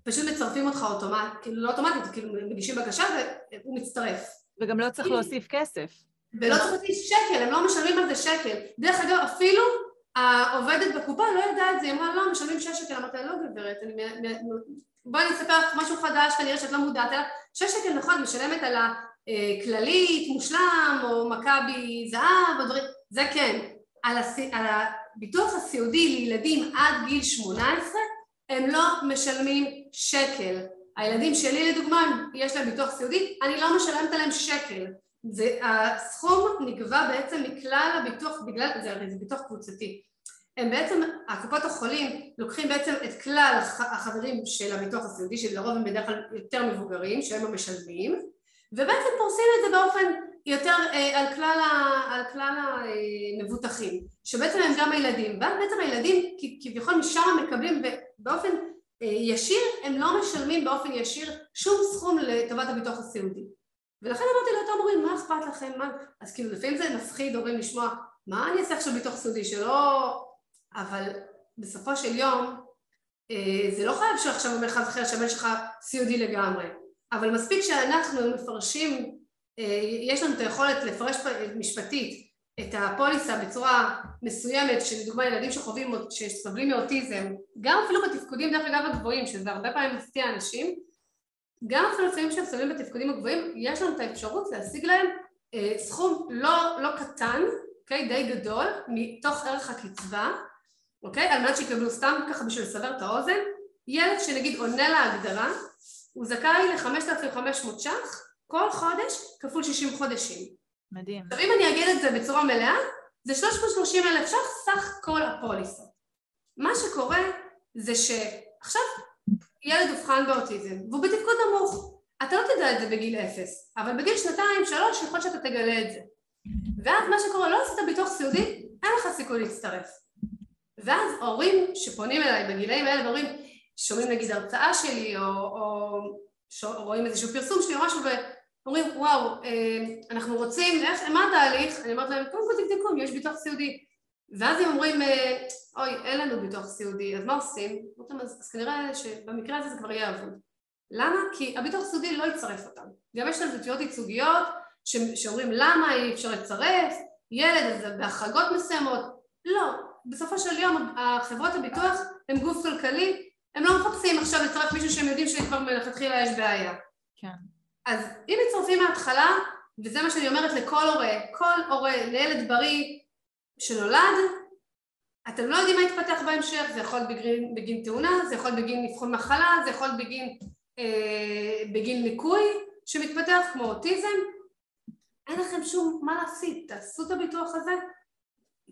פשוט מצרפים אותך אוטומט, כאילו לא אוטומטית, כאילו מגישים בקשה והוא מצטרף. וגם לא צריך להוסיף כסף. ולא צריך להוסיף שקל, הם לא משלמים על זה שקל. דרך אגב, אפילו העובדת בקופה לא ידעה את זה, היא אמרה לא, משלמים שש שקל, אמרתי לא גברת, אני... בואי אני אספר לך משהו חדש, כנראה שאת לא מודעת אליו, שש שקל נכון, משלמת על הכללית, מושלם, או מכבי זהב, או דברים, זה כן. על, הס... על הביטוח הסיעודי לילדים עד גיל 18, הם לא משלמים שקל. הילדים שלי לדוגמה, יש להם ביטוח סיעודי, אני לא משלמת עליהם שקל. זה, הסכום נקבע בעצם מכלל הביטוח, בגלל, זה הרי זה ביטוח קבוצתי. הם בעצם, הקופות החולים לוקחים בעצם את כלל החברים של הביטוח הסיעודי, שלרוב הם בדרך כלל יותר מבוגרים, שהם המשלמים, ובעצם פורסים את זה באופן יותר אה, על כלל, ה, על כלל המבוטחים, שבעצם הם גם הילדים, ואז בעצם הילדים כביכול משם מקבלים באופן אה, ישיר, הם לא משלמים באופן ישיר שום סכום לטובת הביטוח הסיעודי. ולכן אמרתי לאותם הורים, מה אכפת לכם? מה? אז כאילו לפעמים זה מפחיד הורים לשמוע, מה אני אעשה עכשיו ביטוח סיעודי שלא... אבל בסופו של יום אה, זה לא חייב שעכשיו אומר חס וחלילה שהבן שלך סיעודי לגמרי, אבל מספיק שאנחנו מפרשים, אה, יש לנו את היכולת לפרש משפטית את הפוליסה בצורה מסוימת, שלדוגמה ילדים שחווים, שסובלים מאוטיזם, גם אפילו בתפקודים דרך אגב הגבוהים, שזה הרבה פעמים מפתיע אנשים, גם אפילו לפעמים שהם סובלים בתפקודים הגבוהים, יש לנו את האפשרות להשיג להם אה, סכום לא, לא קטן, אוקיי, די גדול, מתוך ערך הקצבה, אוקיי, על מנת שיקבלו סתם ככה בשביל לסבר את האוזן, ילד שנגיד עונה להגדרה, הוא זכאי ל-5,500 ש"ח כל חודש כפול 60 חודשים. מדהים. עכשיו אם אני אגיד את זה בצורה מלאה, זה 330 אלף ש"ח סך כל הפוליסה. מה שקורה זה שעכשיו ילד אובחן באוטיזם והוא בתפקוד נמוך. אתה לא תדע את זה בגיל אפס, אבל בגיל שנתיים, שלוש, יכול שאתה תגלה את זה. ואז מה שקורה, לא עשית ביטוח סיעודי, אין לך סיכוי להצטרף. ואז הורים שפונים אליי בגילאים האלה ואומרים, שומעים נגיד הרצאה שלי או, או, או רואים איזשהו פרסום שלי או משהו ואומרים וואו אה, אנחנו רוצים, איך, מה התהליך? אני אומרת להם קודם כל תבדקו יש ביטוח סיעודי ואז הם אומרים אה, אוי אין לנו ביטוח סיעודי אז מה עושים? אז, אז כנראה שבמקרה הזה זה כבר יהיה אבוד למה? כי הביטוח הסיעודי לא יצרף אותם גם יש לנו תביעות ייצוגיות שאומרים למה אי אפשר לצרף ילד אז בהחרגות מסוימות לא, בסופו של יום חברות הביטוח הם גוף כלכלי הם לא מחפשים עכשיו לצרף מישהו שהם יודעים שכבר מלכתחילה יש בעיה. כן. אז אם מצרפים מההתחלה, וזה מה שאני אומרת לכל הורה, כל הורה לילד בריא שנולד, אתם לא יודעים מה יתפתח בהמשך, זה יכול להיות בגין, בגין תאונה, זה יכול להיות בגין אבחון מחלה, זה יכול בגין, אה, בגין ניקוי שמתפתח כמו אוטיזם, אין לכם שום מה להפסיד, תעשו את הביטוח הזה,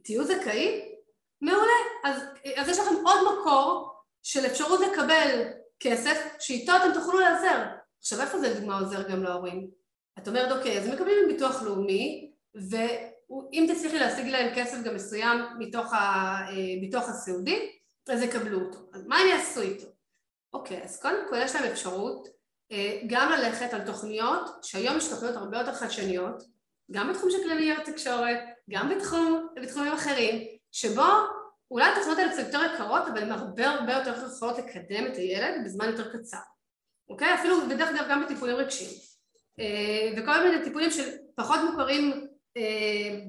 תהיו זכאים, מעולה, אז, אז יש לכם עוד מקור של אפשרות לקבל כסף שאיתו אתם תוכלו להיעזר. עכשיו איפה זה לדוגמה עוזר גם להורים? את אומרת אוקיי אז מקבלים ביטוח לאומי ואם תצליחי להשיג להם כסף גם מסוים מתוך הביטוח אה, הסיעודי אז יקבלו אותו. אז מה הם יעשו איתו? אוקיי אז קודם כל יש להם אפשרות אה, גם ללכת על תוכניות שהיום יש תוכניות הרבה יותר חדשניות גם בתחום של כלליות תקשורת, גם בתחום, בתחומים אחרים שבו אולי התוכנות האלה קצת יותר יקרות, אבל הן הרבה הרבה יותר יכולות לקדם את הילד בזמן יותר קצר, אוקיי? אפילו בדרך אגב גם בטיפולים רגשיים. אה, וכל מיני טיפולים שפחות מוכרים אה,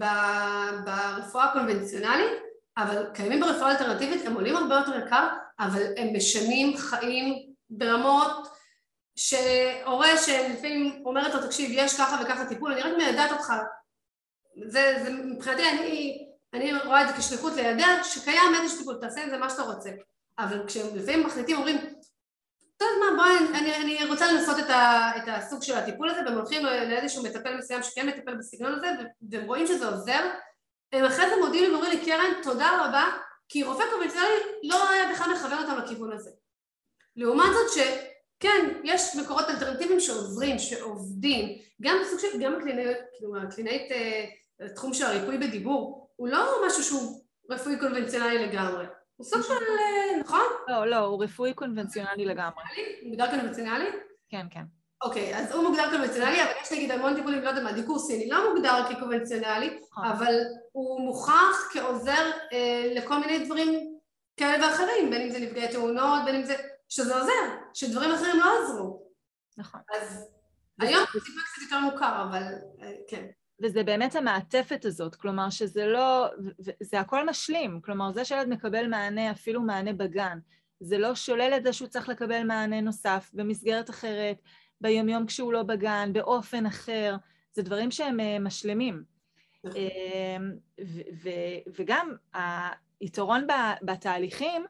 ברפואה הקונבנציונלית, אבל קיימים ברפואה אלטרנטיבית, הם עולים הרבה יותר יקר, אבל הם משנים חיים ברמות שהורה שלפעמים אומרת לו, תקשיב, יש ככה וככה טיפול, אני רק מיידעת אותך. זה, זה מבחינתי, אני אני רואה את זה כשליחות לידע שקיים איזשהו טיפול, תעשה עם זה מה שאתה רוצה. אבל כשלפעמים מחליטים אומרים, טוב מה בואי, אני, אני רוצה לנסות את, ה, את הסוג של הטיפול הזה והם הולכים לאיזשהו מטפל מסוים שכן מטפל בסגנון הזה והם רואים שזה עוזר. הם אחרי זה מודיעים ואומרים לי קרן תודה רבה כי רופא קונבנציונלי לא היה בכלל מכוון אותם לכיוון הזה. לעומת זאת שכן יש מקורות אלטרנטיביים שעוזרים, שעובדים. גם בסוג של, גם הקלינאית, כאילו הקלינאית אה, תחום של הריפוי בדיבור הוא לא משהו שהוא רפואי קונבנציונלי לגמרי. הוא סוג של, אה, נכון? לא, לא, הוא רפואי קונבנציונלי לגמרי. הוא מוגדר קונבנציונלי? כן, כן. אוקיי, אז הוא מוגדר קונבנציונלי, אבל יש נגיד המון טיפולים, לא יודע מה, דיקור סיני לא מוגדר כקונבנציונלי, נכון. אבל הוא מוכח כעוזר אה, לכל מיני דברים כאלה ואחרים, בין אם זה נפגעי תאונות, בין אם זה... שזה עוזר, שדברים אחרים לא עזרו. נכון. אז היום זה טיפה קצת יותר מוכר, אבל אה, כן. וזה באמת המעטפת הזאת, כלומר שזה לא, זה הכל משלים, כלומר זה שילד מקבל מענה, אפילו מענה בגן, זה לא שולל את זה שהוא צריך לקבל מענה נוסף במסגרת אחרת, ביומיום כשהוא לא בגן, באופן אחר, זה דברים שהם אה, משלימים. נכון. אמ, וגם היתרון בתהליכים,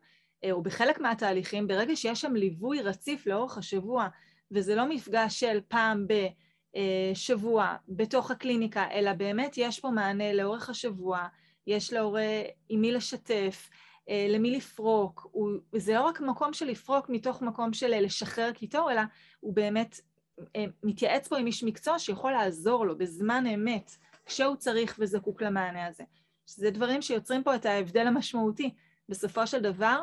אה, או בחלק מהתהליכים, ברגע שיש שם ליווי רציף לאורך השבוע, וזה לא מפגש של פעם ב... אה, שבוע בתוך הקליניקה, אלא באמת יש פה מענה לאורך השבוע, יש להורה עם מי לשתף, אה, למי לפרוק, הוא, זה לא רק מקום של לפרוק מתוך מקום של לשחרר קיטור, אלא הוא באמת אה, מתייעץ פה עם איש מקצוע שיכול לעזור לו בזמן אמת, כשהוא צריך וזקוק למענה הזה. שזה דברים שיוצרים פה את ההבדל המשמעותי. בסופו של דבר,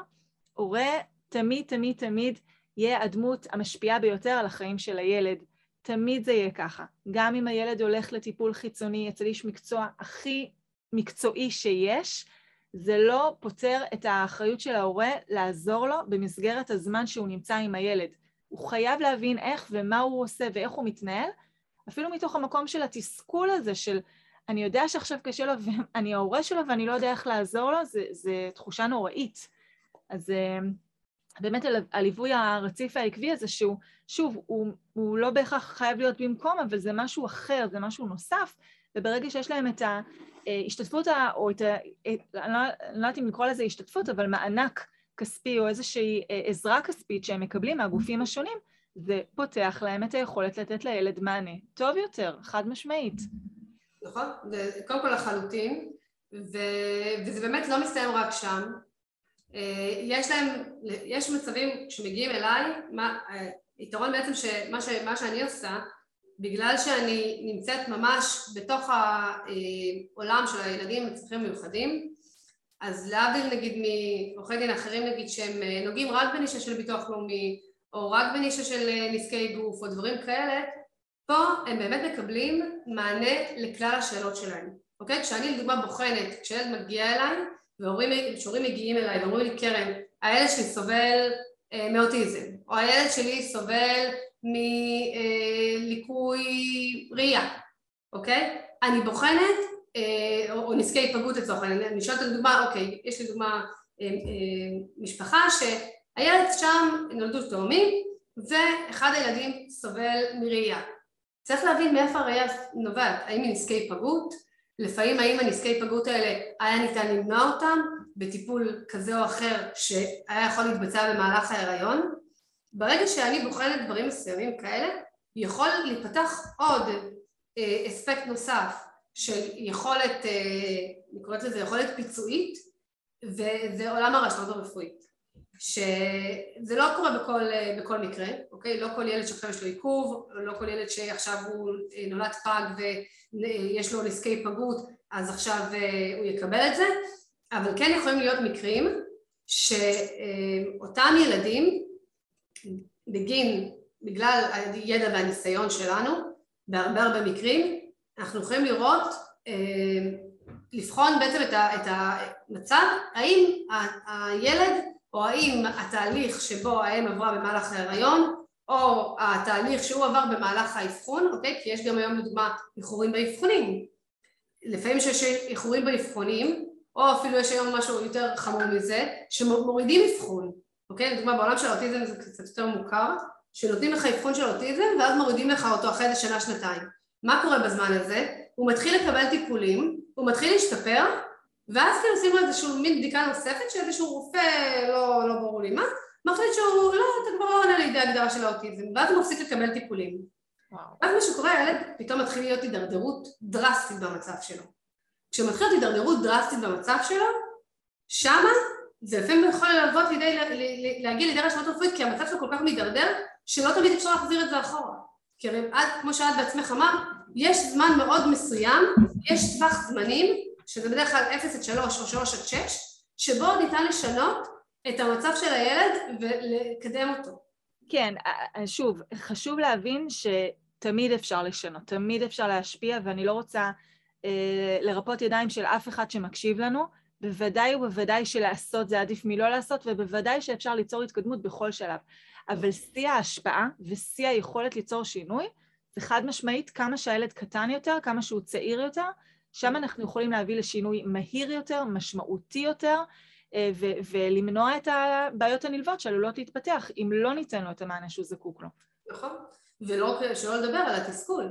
הורה תמיד תמיד תמיד יהיה הדמות המשפיעה ביותר על החיים של הילד. תמיד זה יהיה ככה. גם אם הילד הולך לטיפול חיצוני אצל איש מקצוע הכי מקצועי שיש, זה לא פותר את האחריות של ההורה לעזור לו במסגרת הזמן שהוא נמצא עם הילד. הוא חייב להבין איך ומה הוא עושה ואיך הוא מתנהל, אפילו מתוך המקום של התסכול הזה של אני יודע שעכשיו קשה לו ואני ההורה שלו ואני לא יודע איך לעזור לו, זו תחושה נוראית. אז אה, באמת הליווי הרציף והעקבי הזה שהוא, שוב, הוא, הוא לא בהכרח חייב להיות במקום, אבל זה משהו אחר, זה משהו נוסף, וברגע שיש להם את ההשתתפות, או את ה... אני לא, לא יודעת אם לקרוא לזה השתתפות, אבל מענק כספי או איזושהי אה, עזרה כספית שהם מקבלים מהגופים השונים, זה פותח להם את היכולת לתת לילד מענה טוב יותר, חד משמעית. נכון, קודם כל לחלוטין, ו... וזה באמת לא מסתיים רק שם. אה, יש להם, יש מצבים שמגיעים אליי, מה, היתרון בעצם שמה ש, שאני עושה, בגלל שאני נמצאת ממש בתוך העולם של הילדים עם צרכים מיוחדים, אז להבדיל נגיד מעורכי דין אחרים נגיד שהם אה, נוגעים רק בנישה של ביטוח לאומי או רק בנישה של אה, נזקי גוף או דברים כאלה, פה הם באמת מקבלים מענה לכלל השאלות שלהם, אוקיי? כשאני לדוגמה בוחנת, כשילד מגיע אליי והורים מגיעים אליי ואומרים לי קרן, הילד שלי סובל אה, מאוטיזם או הילד שלי סובל מליקוי ראייה, אוקיי? אני בוחנת אה, או נזקי היפגעות לצורך העניין, אני שואלת על דוגמה, אוקיי, יש לי דוגמה אה, אה, משפחה שהילד שם נולדו תאומים ואחד הילדים סובל מראייה. צריך להבין מאיפה הראייה נובעת, האם היא נזקי היפגעות, לפעמים האם הנזקי היפגעות האלה היה ניתן למנוע אותם בטיפול כזה או אחר שהיה יכול להתבצע במהלך ההיריון. ברגע שאני בוחנת דברים מסוימים כאלה, יכול להיפתח עוד אספקט נוסף של יכולת, אה, אני קוראת לזה יכולת פיצויית, וזה עולם הרשמות הרפואית. שזה לא קורה בכל, אה, בכל מקרה, אוקיי? לא כל ילד שעכשיו יש לו עיכוב, לא כל ילד שעכשיו הוא אה, נולד פג ויש לו נזקי היפגעות, אז עכשיו הוא יקבל את זה, אבל כן יכולים להיות מקרים שאותם ילדים, בגין, בגלל הידע והניסיון שלנו, בהרבה הרבה מקרים, אנחנו יכולים לראות, אה, לבחון בעצם את המצב, האם הילד או האם התהליך שבו האם עברה במהלך ההיריון או התהליך שהוא עבר במהלך האבחון, אוקיי? כי יש גם היום לדוגמה איחורים באבחונים. לפעמים שיש איחורים באבחונים, או אפילו יש היום משהו יותר חמור מזה, שמורידים אבחון, אוקיי? לדוגמה בעולם של האוטיזם זה קצת יותר מוכר, שנותנים לך אבחון של אוטיזם ואז מורידים לך אותו אחרי איזה שנה-שנתיים. מה קורה בזמן הזה? הוא מתחיל לקבל טיפולים, הוא מתחיל להשתפר, ואז כאילו עושים לו איזשהו מין בדיקה נוספת שאיזשהו רופא, לא, לא ברור לי מה, מחליט שהוא, לא, אתה כבר לא עונה לידי הגדרה של האוטיזם, ואז הוא מפסיק לקבל טיפולים. ואז מה שקורה, הילד פתאום מתחיל להיות הידרדרות דרסטית במצב שלו. כשמתחיל להיות הידרדרות דרסטית במצב שלו, שמה זה לפעמים יכול לעבוד לידי, להגיע לידי רשמות רפואית כי המצב שלו כל כך מידרדר, שלא תמיד אפשר להחזיר את זה אחורה. כי הרי את, כמו שאת בעצמך אמרת, יש זמן מאוד מסוים, יש טווח זמנים, שזה בדרך כלל 0 עד 3 או 3 עד 6, שבו ניתן לשנות את המצב של הילד ולקדם אותו. כן, שוב, חשוב להבין שתמיד אפשר לשנות, תמיד אפשר להשפיע, ואני לא רוצה אה, לרפות ידיים של אף אחד שמקשיב לנו, בוודאי ובוודאי שלעשות זה עדיף מלא לעשות, ובוודאי שאפשר ליצור התקדמות בכל שלב. אבל שיא ההשפעה ושיא היכולת ליצור שינוי זה חד משמעית כמה שהילד קטן יותר, כמה שהוא צעיר יותר, שם אנחנו יכולים להביא לשינוי מהיר יותר, משמעותי יותר, אה, ו- ולמנוע את הבעיות הנלוות שעלולות להתפתח, אם לא ניתן לו את המענה שהוא זקוק לו. נכון, ולא לדבר על התסכול.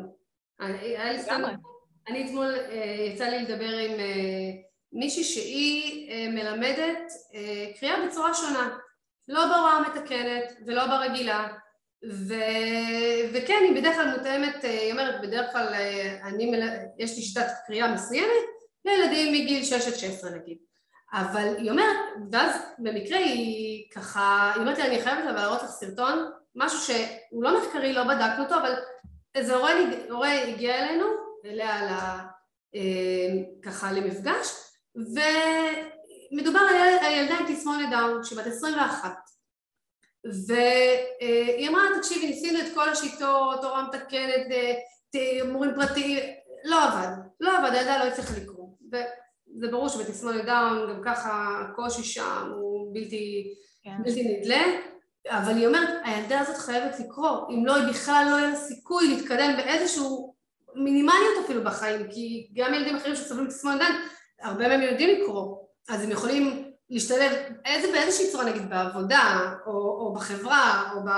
אני אתמול אה, יצא לי לדבר עם אה, מישהי שהיא מלמדת קריאה בצורה שונה. לא בהוראה המתקנת ולא ברגילה ו... וכן, היא בדרך כלל מותאמת, אה, היא אומרת, בדרך כלל אה, אני, מל... יש לי שיטת קריאה מסוימת לילדים מגיל 6 עד 16 נגיד. אבל היא אומרת, ואז במקרה היא ככה, היא אומרת לי אני חייבת אבל להראות לך סרטון, משהו שהוא לא מחקרי, לא בדקנו אותו, אבל איזה הורה, הורה הגיע אלינו, אליה לה, אה, ככה למפגש, ו... מדובר על ילדה עם תסמונת דאון שהיא בת 21 והיא אמרה תקשיבי ניסינו את כל השיטות, הוראה מתקנת, מורים פרטיים, לא עבד, לא עבד, הילדה לא הצליחה לקרוא. וזה ברור שבתסמונת דאון גם ככה הקושי שם הוא בלתי, כן. בלתי נדלה. אבל היא אומרת הילדה הזאת חייבת לקרוא. אם לא היא בכלל לא יהיה לה סיכוי להתקדם באיזשהו מינימליות אפילו בחיים כי גם ילדים אחרים שסובלים מתסמונת דאון הרבה מהם יודעים לקרוא. אז הם יכולים להשתלב איזה, באיזושהי צורה נגיד בעבודה או, או בחברה או ב...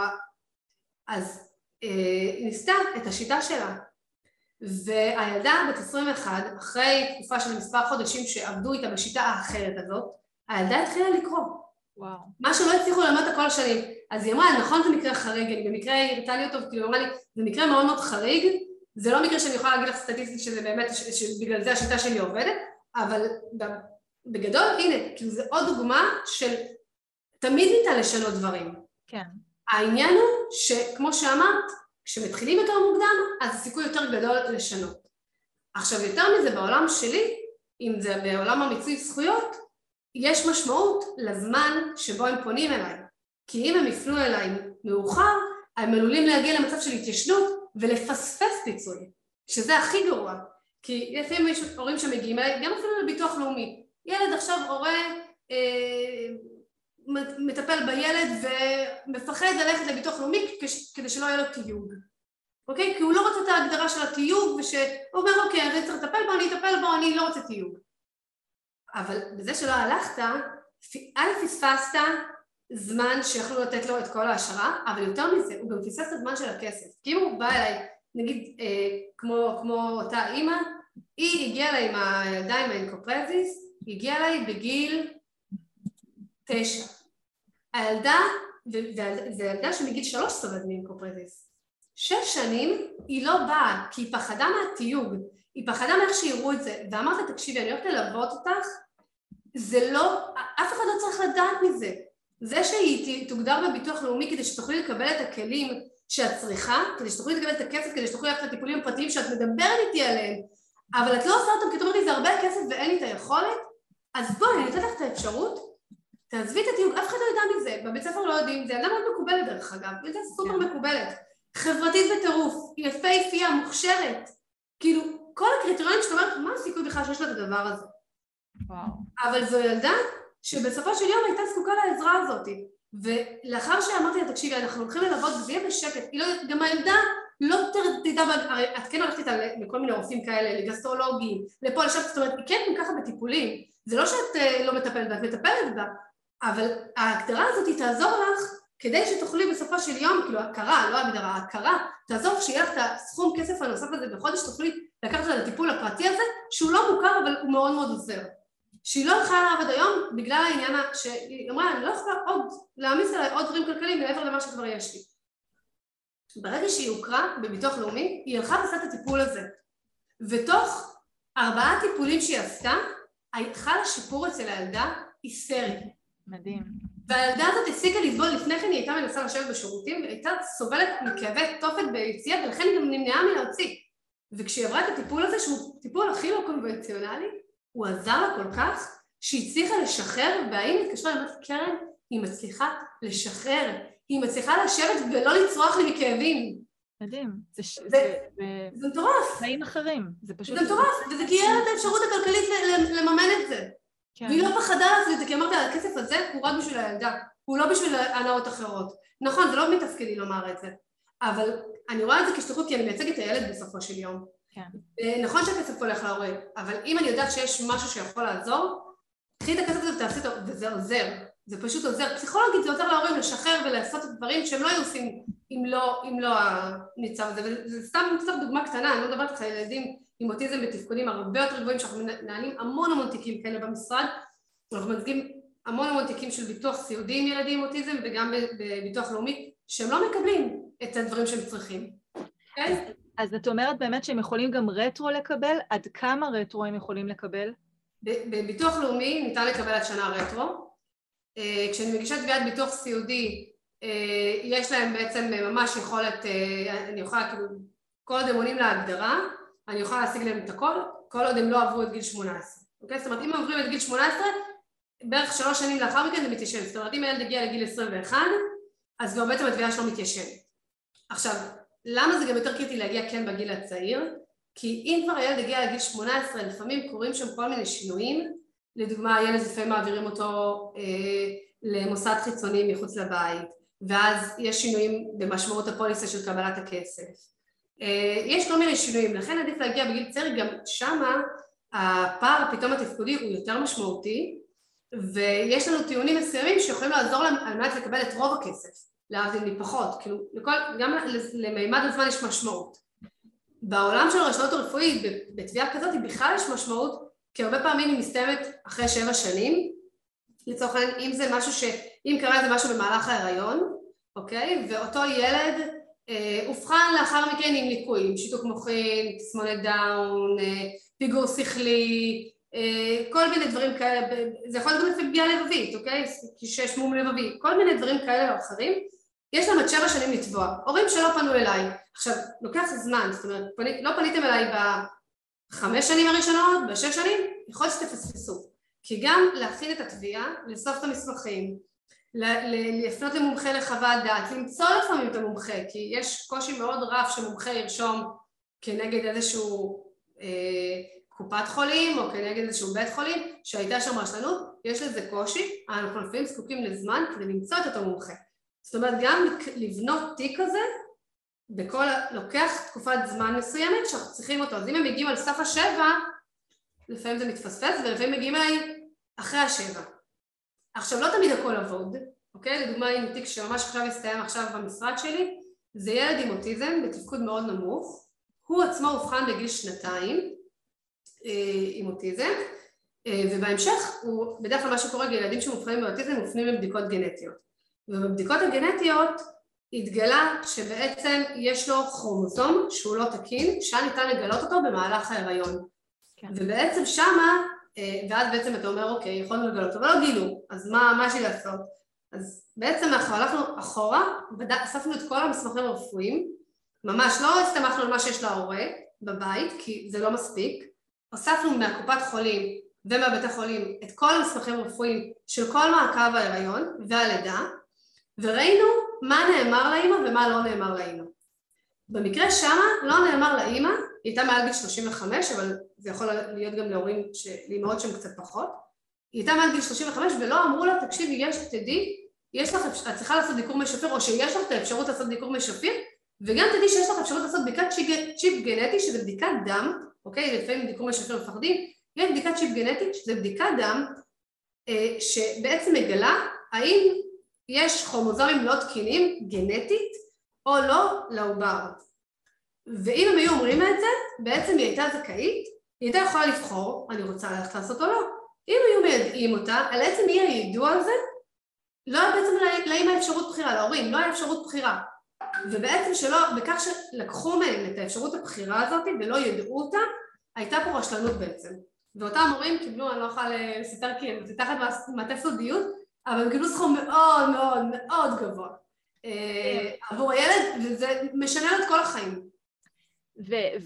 אז אה, היא ניסתה את השיטה שלה והילדה בת 21 אחרי תקופה של מספר חודשים שעבדו איתה בשיטה האחרת הזאת הילדה התחילה לקרוא וואו. מה שלא הצליחו ללמוד את הכל השנים. אז היא אמרה, נכון זה מקרה חריג, אני במקרה הראתה לי אותו, כאילו אמרה לי, זה מקרה מאוד מאוד חריג, זה לא מקרה שאני יכולה להגיד לך סטטיסטית שזה באמת, שבגלל זה השיטה שלי עובדת, אבל בגדול, הנה, כאילו זה עוד דוגמה של תמיד ניתן לשנות דברים. כן. העניין הוא שכמו שאמרת, כשמתחילים יותר מוקדם, אז הסיכוי יותר גדול לשנות. עכשיו יותר מזה בעולם שלי, אם זה בעולם המיצוי זכויות, יש משמעות לזמן שבו הם פונים אליי. כי אם הם יפנו אליי מאוחר, הם עלולים להגיע למצב של התיישנות ולפספס פיצוי, שזה הכי גרוע. כי לפעמים יש הורים שמגיעים אליי, גם אפילו לביטוח לאומי. ילד עכשיו הורה אה, מטפל בילד ומפחד ללכת לביטוח לאומי כדי שלא יהיה לו תיוג. אוקיי? כי הוא לא רוצה את ההגדרה של התיוג ושהוא אומר אוקיי, אני צריך לטפל בו, אני אטפל בו, אני לא רוצה תיוג. אבל בזה שלא הלכת, א' פספסת זמן שיכלו לתת לו את כל ההשערה, אבל יותר מזה, הוא גם פספס את הזמן של הכסף. כי אם הוא בא אליי, נגיד אה, כמו, כמו אותה אימא, היא הגיעה אליי עם הילדה עם האינקופרזיס, היא הגיעה אליי בגיל תשע. הילדה, וזו ילדה שמגיל שלוש סובלת מאינקופרזיס. שש שנים היא לא באה, כי היא פחדה מהתיוג, היא פחדה מאיך שיראו את זה, ואמרת תקשיבי אני הולכת ללוות אותך, זה לא, אף אחד לא צריך לדעת מזה, זה שהיא תוגדר בביטוח לאומי כדי שתוכלי לקבל את הכלים שאת צריכה, כדי שתוכלי לקבל את הכסף, כדי שתוכלי ללכת לטיפולים הפרטיים שאת מדברת איתי עליהם, אבל את לא עושה אותם כי את אומרת לי זה הרבה כסף ואין לי את היכולת, אז בואי אני נותנת לך את האפשרות, תעזבי את התיוג, אף אחד לא יודע מזה, בבית ספר לא יודעים, זה ילדה מאוד מקובלת דרך אגב, ילדה סופר כן. מקובלת, חברתית בטירוף, יפהפייה, מוכשרת, כאילו כל הקריטריונים שאת אומרת, מה הסיכוי בכלל שיש לה את הדבר הזה? וואו. אבל זו ילדה שבסופו של יום הייתה זקוקה לעזרה הזאת. ולאחר שאמרתי לה, תקשיבי, אנחנו הולכים ללוות וזה יהיה בשקט, לא, גם הילדה לא תדע, הרי את כן הולכת איתה לכל מיני רופאים כאלה, לגסטרולוגים, לפה, לשם, זאת אומרת, היא כן ככה בטיפולים, זה לא שאת uh, לא מטפלת בה, את מטפלת בה, אבל ההגדרה הזאת היא תעזור לך כדי שתוכלי בסופו של יום, כאילו הכרה, לא הגדרה, ההכרה, תעזור שיהיה לך את הסכום כסף הנוסף הזה בחודש, תוכלי לקחת את הטיפול הפרטי הזה, שהוא לא מוכר אבל הוא מאוד מאוד עוזר. שהיא לא יכולה לעבוד היום בגלל העניין שהיא אמרה אני לא יכולה עוד להעמיס עליי עוד דברים כלכליים מעבר למה שכבר יש לי. ברגע שהיא הוכרה בביטוח לאומי היא הלכה ועשה את הטיפול הזה ותוך ארבעה טיפולים שהיא עשתה חל שיפור אצל הילדה היסטרי. מדהים. והילדה הזאת הפסיקה לסבול, לפני כן היא הייתה מנסה לשבת בשירותים והייתה סובלת מכאבי תופת ביציאה ולכן היא גם נמנעה מלהוציא וכשהיא עברה את הטיפול הזה שהוא טיפול הכי לא קונבנציונלי הוא עזר לה כל כך שהיא הצליחה לשחרר והאם התקשרה ואמרת קרן היא מצליחה לשחרר היא מצליחה לשבת ולא לצרוח לי מכאבים מדהים, זה, זה, זה, זה מטורף, חיים אחרים, זה פשוט, זה מטורף, וזה כי לה את האפשרות הכלכלית לממן את זה, כן. והיא לא פחדה לעשות את זה, כי אמרת הכסף הזה הוא רק בשביל הילדה, הוא לא בשביל הנאות אחרות, נכון זה לא מתפקידי לומר את זה, אבל אני רואה את זה כשליחות כי אני מייצגת את הילד בסופו של יום, כן. נכון שהכסף הולך להורה, אבל אם אני יודעת שיש משהו שיכול לעזור, קחי את הכסף הזה ותעשי אותו, וזה עוזר, זה פשוט עוזר. פסיכולוגית זה עוזר להורים לשחרר ולעשות את הדברים שהם לא היו עושים אם לא, אם לא הניצב הזה, וזה סתם קצת דוגמה קטנה, אני לא מדברת לך על ילדים עם אוטיזם בתפקודים הרבה יותר גבוהים, שאנחנו מנהלים המון המון תיקים כאלה במשרד, אנחנו מייצגים המון המון תיקים של ביטוח סיעודי עם ילדים עם אוטיזם וגם בביטוח לאומי, שהם לא מקבלים את הדברים שהם צריכים. כן? אז את אומרת באמת שהם יכולים גם רטרו לקבל? עד כמה רטרו הם יכולים לקבל? בביטוח לאומי ניתן לקבל עד שנה רטרו. אה, כשאני מגישה תביעת ביטוח סיעודי, אה, יש להם בעצם ממש יכולת, אה, אני יכולה כאילו, כל עוד הם עונים להגדרה, אני יכולה להשיג להם את הכל, כל עוד הם לא עברו את גיל 18. אוקיי? זאת אומרת, אם הם עוברים את גיל 18, בערך שלוש שנים לאחר מכן זה מתיישן. זאת אומרת, אם הילד הגיע לגיל 21, אז כבר בעצם התביעה שלו מתיישנת. עכשיו, למה זה גם יותר קריטי להגיע כן בגיל הצעיר? כי אם כבר הילד הגיע לגיל 18, לפעמים קורים שם כל מיני שינויים, לדוגמה הילד לפעמים מעבירים אותו אה, למוסד חיצוני מחוץ לבית, ואז יש שינויים במשמעות הפוליסה של קבלת הכסף. אה, יש כל מיני שינויים, לכן עדיף להגיע בגיל צעיר, גם שמה הפער פתאום התפקודי הוא יותר משמעותי, ויש לנו טיעונים מסוימים שיכולים לעזור להם על מנת לקבל את רוב הכסף. להבדיל מפחות, כאילו לכל, גם למימד הזמן יש משמעות. בעולם של הרשתות הרפואית, בתביעה כזאת בכלל יש משמעות, כי הרבה פעמים היא מסתיימת אחרי שבע שנים, לצורך העניין, אם זה משהו ש... אם קרה איזה משהו במהלך ההיריון, אוקיי? ואותו ילד אה, אובחן לאחר מכן עם ליקויים, שיתוק מוחין, תסמונת דאון, אה, פיגור שכלי, אה, כל מיני דברים כאלה, זה יכול להיות גם לפי פגיעה לבבית, אוקיי? שיש מום לבבי, כל מיני דברים כאלה ואחרים, יש להם עד שבע שנים לתבוע. הורים שלא פנו אליי, עכשיו, לוקח זמן, זאת אומרת, פני, לא פניתם אליי בחמש שנים הראשונות, בשש שנים, יכול להיות שתפספסו. כי גם להכין את התביעה, לאסוף את המסמכים, לפנות למומחה לחוות דעת, למצוא לפעמים את המומחה, כי יש קושי מאוד רב שמומחה ירשום כנגד איזשהו אה, קופת חולים או כנגד איזשהו בית חולים שהייתה שם רשלנות, יש לזה קושי, אנחנו לפעמים זקוקים לזמן כדי למצוא את אותו מומחה. זאת אומרת גם לבנות תיק כזה בכל, לוקח תקופת זמן מסוימת שאנחנו צריכים אותו, אז אם הם מגיעים על סף השבע לפעמים זה מתפספס ולפעמים מגיעים אליי אחרי השבע. עכשיו לא תמיד הכל עבוד, אוקיי? לדוגמה עם תיק שממש עכשיו הסתיים עכשיו במשרד שלי, זה ילד עם אוטיזם בתפקוד מאוד נמוך, הוא עצמו אובחן בגיל שנתיים אה, עם אוטיזם אה, ובהמשך הוא, בדרך כלל מה שקורה ילדים שמאובחנים באוטיזם מופנים לבדיקות גנטיות ובבדיקות הגנטיות התגלה שבעצם יש לו כרומוזום שהוא לא תקין שהיה ניתן לגלות אותו במהלך ההיריון. כן. ובעצם שמה אה, ואז בעצם אתה אומר אוקיי יכולנו לגלות אבל לא גילו אז מה, מה יש לי לעשות? אז בעצם אנחנו הלכנו אחורה אספנו את כל המסמכים הרפואיים. ממש לא הסתמכנו על מה שיש להורה בבית כי זה לא מספיק. אספנו מהקופת חולים ומהבית החולים את כל המסמכים הרפואיים של כל מעקב ההיריון והלידה וראינו מה נאמר לאימא ומה לא נאמר לאימא במקרה שמה לא נאמר לאימא היא הייתה מעל גיל 35, אבל זה יכול להיות גם להורים, לאמהות שהן קצת פחות. היא הייתה מעל גיל 35 ולא אמרו לה, תקשיבי, יש, תדעי, יש לך, את צריכה לעשות דיקור מי או שיש לך את האפשרות לעשות דיקור מי וגם תדעי שיש לך אפשרות לעשות בדיקת צ'יפ גנטי, שזה בדיקת דם, אוקיי? לפעמים דיקור מי מפחדים, יש בדיקת צ'יפ גנטית, שזה בדיקת דם, אה, שבעצם מגלה האם יש כרומוזומים לא תקינים גנטית או לא לעובר. ואם הם היו אומרים את זה, בעצם היא הייתה זכאית, היא הייתה יכולה לבחור, אני רוצה ללכת לעשות או לא. אם היו מיידעים אותה, על עצם אי היידוע הזה, לא היה בעצם לאמא אפשרות בחירה, להורים, לא היה אפשרות בחירה. ובעצם שלא, בכך שלקחו מהם את האפשרות הבחירה הזאת ולא ידעו אותה, הייתה פה רשלנות בעצם. ואותם הורים קיבלו, אני לא יכולה לספר כי זה תחת מטה סודיות, אבל הם קיבלו סכום מאוד מאוד מאוד גבוה אה, עבור הילד, וזה משנה לו את כל החיים.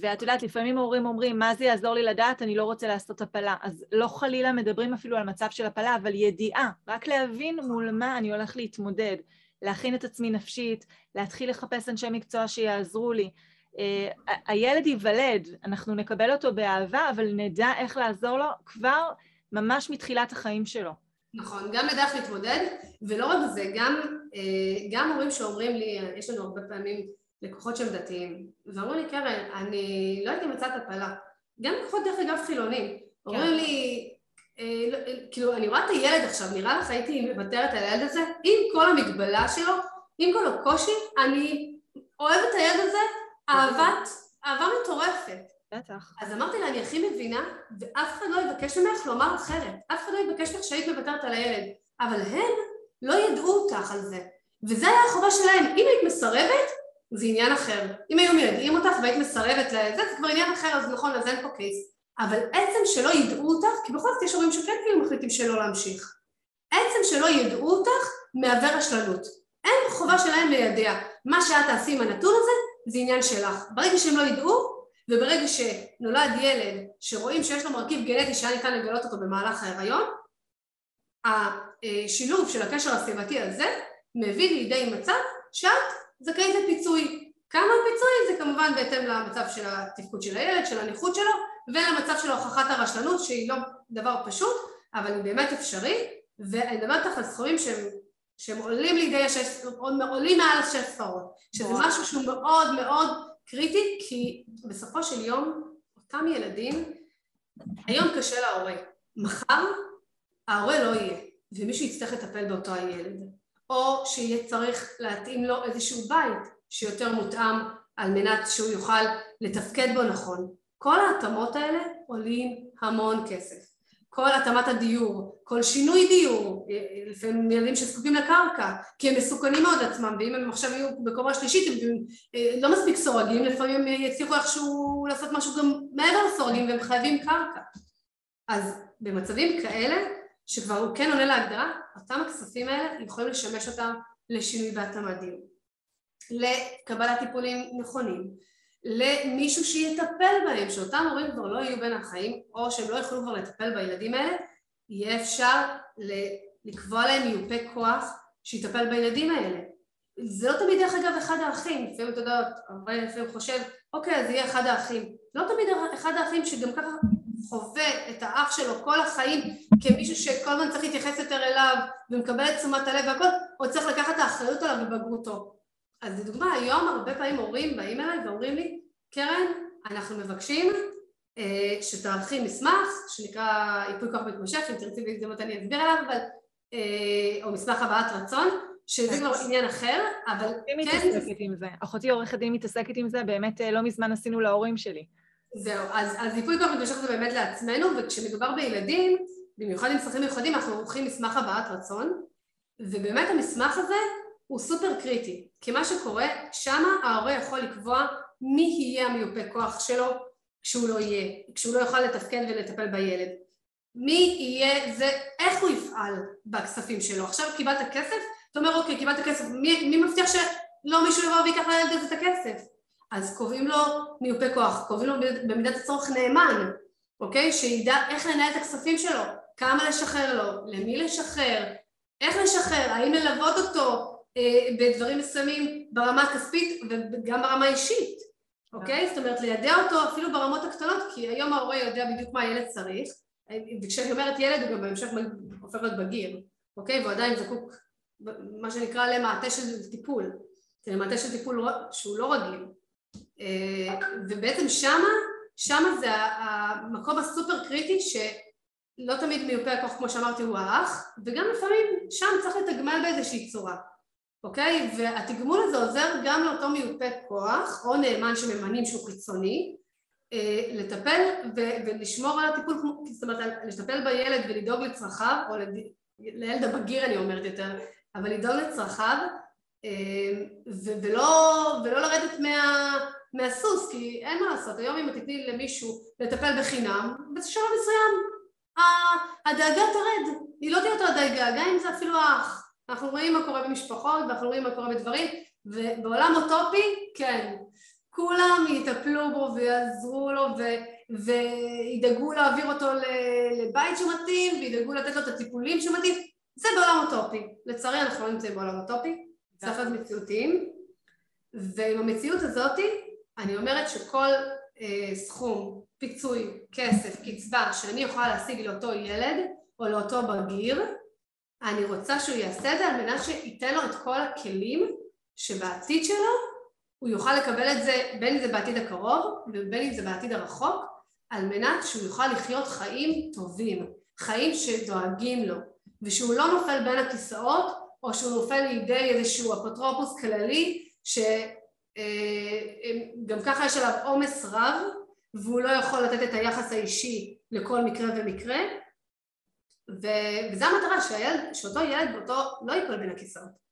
ואת יודעת, לפעמים ההורים אומרים, מה זה יעזור לי לדעת, אני לא רוצה לעשות הפלה. אז לא חלילה מדברים אפילו על מצב של הפלה, אבל ידיעה, רק להבין מול מה אני הולך להתמודד, להכין את עצמי נפשית, להתחיל לחפש אנשי מקצוע שיעזרו לי. Uh, הילד ייוולד, אנחנו נקבל אותו באהבה, אבל נדע איך לעזור לו כבר ממש מתחילת החיים שלו. נכון, גם איך להתמודד, ולא רק זה, גם, אה, גם הורים שאומרים לי, יש לנו הרבה פעמים לקוחות שהם דתיים, ואמרו לי, קרן, אני לא הייתי מצאת הפלה. גם לקוחות דרך אגב חילונים. כן. אומרים לי, אה, לא, אה, כאילו, אני רואה את הילד עכשיו, נראה לך הייתי מוותרת על הילד הזה? עם כל המגבלה שלו, עם כל הקושי, אני אוהבת את הילד הזה, אהבת, אהבה מטורפת. בטח. אז אמרתי לה, אני הכי מבינה, ואף אחד לא יבקש ממך לומר אחרת. אף אחד לא יבקש ממך שהיית מוותרת על הילד. אבל הם לא ידעו אותך על זה. וזה היה החובה שלהם. אם היית מסרבת, זה עניין אחר. אם היו מיידעים אותך והיית מסרבת לזה, זה כבר עניין אחר, אז נכון, אז אין פה קייס. אבל עצם שלא ידעו אותך, כי בכל זאת יש הורים שכן כאילו מחליטים שלא להמשיך. עצם שלא ידעו אותך, מהווה רשלנות. אין חובה שלהם לידע. מה שאת תעשי עם הנתון הזה, זה עניין שלך. ברגע שהם לא ידעו, וברגע שנולד ילד שרואים שיש לו מרכיב גנטי שהיה ניתן לגלות אותו במהלך ההיריון, השילוב של הקשר הסביבתי הזה מביא לידי מצב שאת זכאית לפיצוי. כמה פיצוי זה כמובן בהתאם למצב של התפקוד של הילד, של הנכות שלו, ולמצב של הוכחת הרשלנות שהיא לא דבר פשוט, אבל היא באמת אפשרי, ואני מדברת איתך על סכומים שהם, שהם עולים לידי השש, עולים מעל השש ספרות, שזה. משהו שהוא מאוד מאוד קריטי, כי בסופו של יום אותם ילדים, היום קשה להורה, מחר ההורה לא יהיה, ומישהו יצטרך לטפל באותו הילד. או שיהיה צריך להתאים לו איזשהו בית שיותר מותאם על מנת שהוא יוכל לתפקד בו נכון. כל ההתאמות האלה עולים המון כסף. כל התאמת הדיור, כל שינוי דיור, לפעמים ילדים שזקוקים לקרקע, כי הם מסוכנים מאוד עצמם, ואם הם עכשיו יהיו בקומה שלישית הם לא מספיק סורגים, לפעמים יצליחו איכשהו לעשות משהו גם מעבר לסורגים והם חייבים קרקע. אז במצבים כאלה, שכבר הוא כן עונה להגדרה, אותם הכספים האלה יכולים לשמש אותם לשינוי והתאמת דיור, לקבלת טיפולים נכונים, למישהו שיטפל בהם, שאותם הורים כבר לא יהיו בין החיים, או שהם לא יוכלו כבר לטפל בילדים האלה, יהיה אפשר לקבוע להם מיופה כוח שיטפל בילדים האלה. זה לא תמיד דרך אגב אחד האחים, לפעמים אתה יודע, הרבה לפעמים חושב, אוקיי, אז יהיה אחד האחים. לא תמיד אחד האחים שגם ככה חווה את האח שלו כל החיים כמישהו שכל הזמן צריך להתייחס יותר אליו ומקבל את תשומת הלב והכל, או צריך לקחת את האחריות עליו בבגרותו. אז לדוגמה, היום הרבה פעמים הורים באים אליי ואומרים לי, קרן, אנחנו מבקשים אה, שתערכי מסמך שנקרא ייפוי כוח מתמשך, אם תרצי בהזדמנות אני אסביר עליו, אבל, אה, או מסמך הבעת רצון, שזה כבר עניין אחר, אבל כן... מי מתעסקת עם זה? אחותי עורכת דין מתעסקת עם זה, באמת אה, לא מזמן עשינו להורים שלי. זהו, אז, אז ייפוי כוח מתמשך זה באמת לעצמנו, וכשמדובר בילדים, במיוחד עם צרכים מיוחדים, אנחנו עורכים מסמך הבעת רצון, ובאמת המסמך הזה הוא סופר קריטי, כי מה שקורה, שמה ההורה יכול לקבוע מי יהיה המיופה כוח שלו כשהוא לא יהיה, כשהוא לא יוכל לתפקד ולטפל בילד. מי יהיה זה, איך הוא יפעל בכספים שלו. עכשיו קיבלת כסף, אתה אומר אוקיי, קיבלת כסף, מי, מי מבטיח שלא מישהו יבוא ויקח לילד הזה את הכסף? אז קובעים לו מיופה כוח, קובעים לו במידת הצורך נאמן, אוקיי? שידע איך לנהל את הכספים שלו, כמה לשחרר לו, למי לשחרר, איך לשחרר, האם ללוות אותו, בדברים מסוימים ברמה הכספית וגם ברמה האישית, אוקיי? זאת אומרת ליידע אותו אפילו ברמות הקטנות כי היום ההורה יודע בדיוק מה הילד צריך. וכשאני אומרת ילד הוא גם בהמשך הופך להיות בגיר, אוקיי? והוא עדיין זקוק מה שנקרא למעטה של טיפול, למעטה של טיפול שהוא לא רגיל. אה, ובעצם שמה, שמה זה המקום הסופר קריטי שלא תמיד מיופה הכוח כמו שאמרתי הוא האח וגם לפעמים שם צריך לתגמל באיזושהי צורה אוקיי? והתגמול הזה עוזר גם לאותו מיופה כוח או נאמן שממנים שהוא חיצוני אה, לטפל ולשמור על הטיפול, זאת אומרת לטפל בילד ולדאוג לצרכיו או לילד הבגיר אני אומרת יותר, אבל לדאוג לצרכיו אה, ולא, ולא לרדת מה, מהסוס כי אין מה לעשות, היום אם תתני למישהו לטפל בחינם בשלב מסוים הדאגה תרד, היא לא תהיה אותו הדאגה, גם אם זה אפילו האח אנחנו רואים מה קורה במשפחות ואנחנו רואים מה קורה בדברים ובעולם אוטופי, כן, כולם יטפלו בו ויעזרו לו ו, וידאגו להעביר אותו לבית שמתאים וידאגו לתת לו את הטיפולים שמתאים, זה בעולם אוטופי. לצערי אנחנו לא נמצאים בעולם אוטופי, צריך להיות מציאותיים. ועם המציאות הזאתי אני אומרת שכל אה, סכום, פיצוי, כסף, קצבה שאני יכולה להשיג לאותו ילד או לאותו בגיר אני רוצה שהוא יעשה את זה על מנת שייתן לו את כל הכלים שבעתיד שלו. הוא יוכל לקבל את זה בין אם זה בעתיד הקרוב ובין אם זה בעתיד הרחוק על מנת שהוא יוכל לחיות חיים טובים, חיים שדואגים לו ושהוא לא נופל בין הכיסאות או שהוא נופל לידי איזשהו אפוטרופוס כללי שגם אה, ככה יש עליו עומס רב והוא לא יכול לתת את היחס האישי לכל מקרה ומקרה וזו המטרה, שהילד, שאותו ילד באותו לא ייפול בין הכיסאות.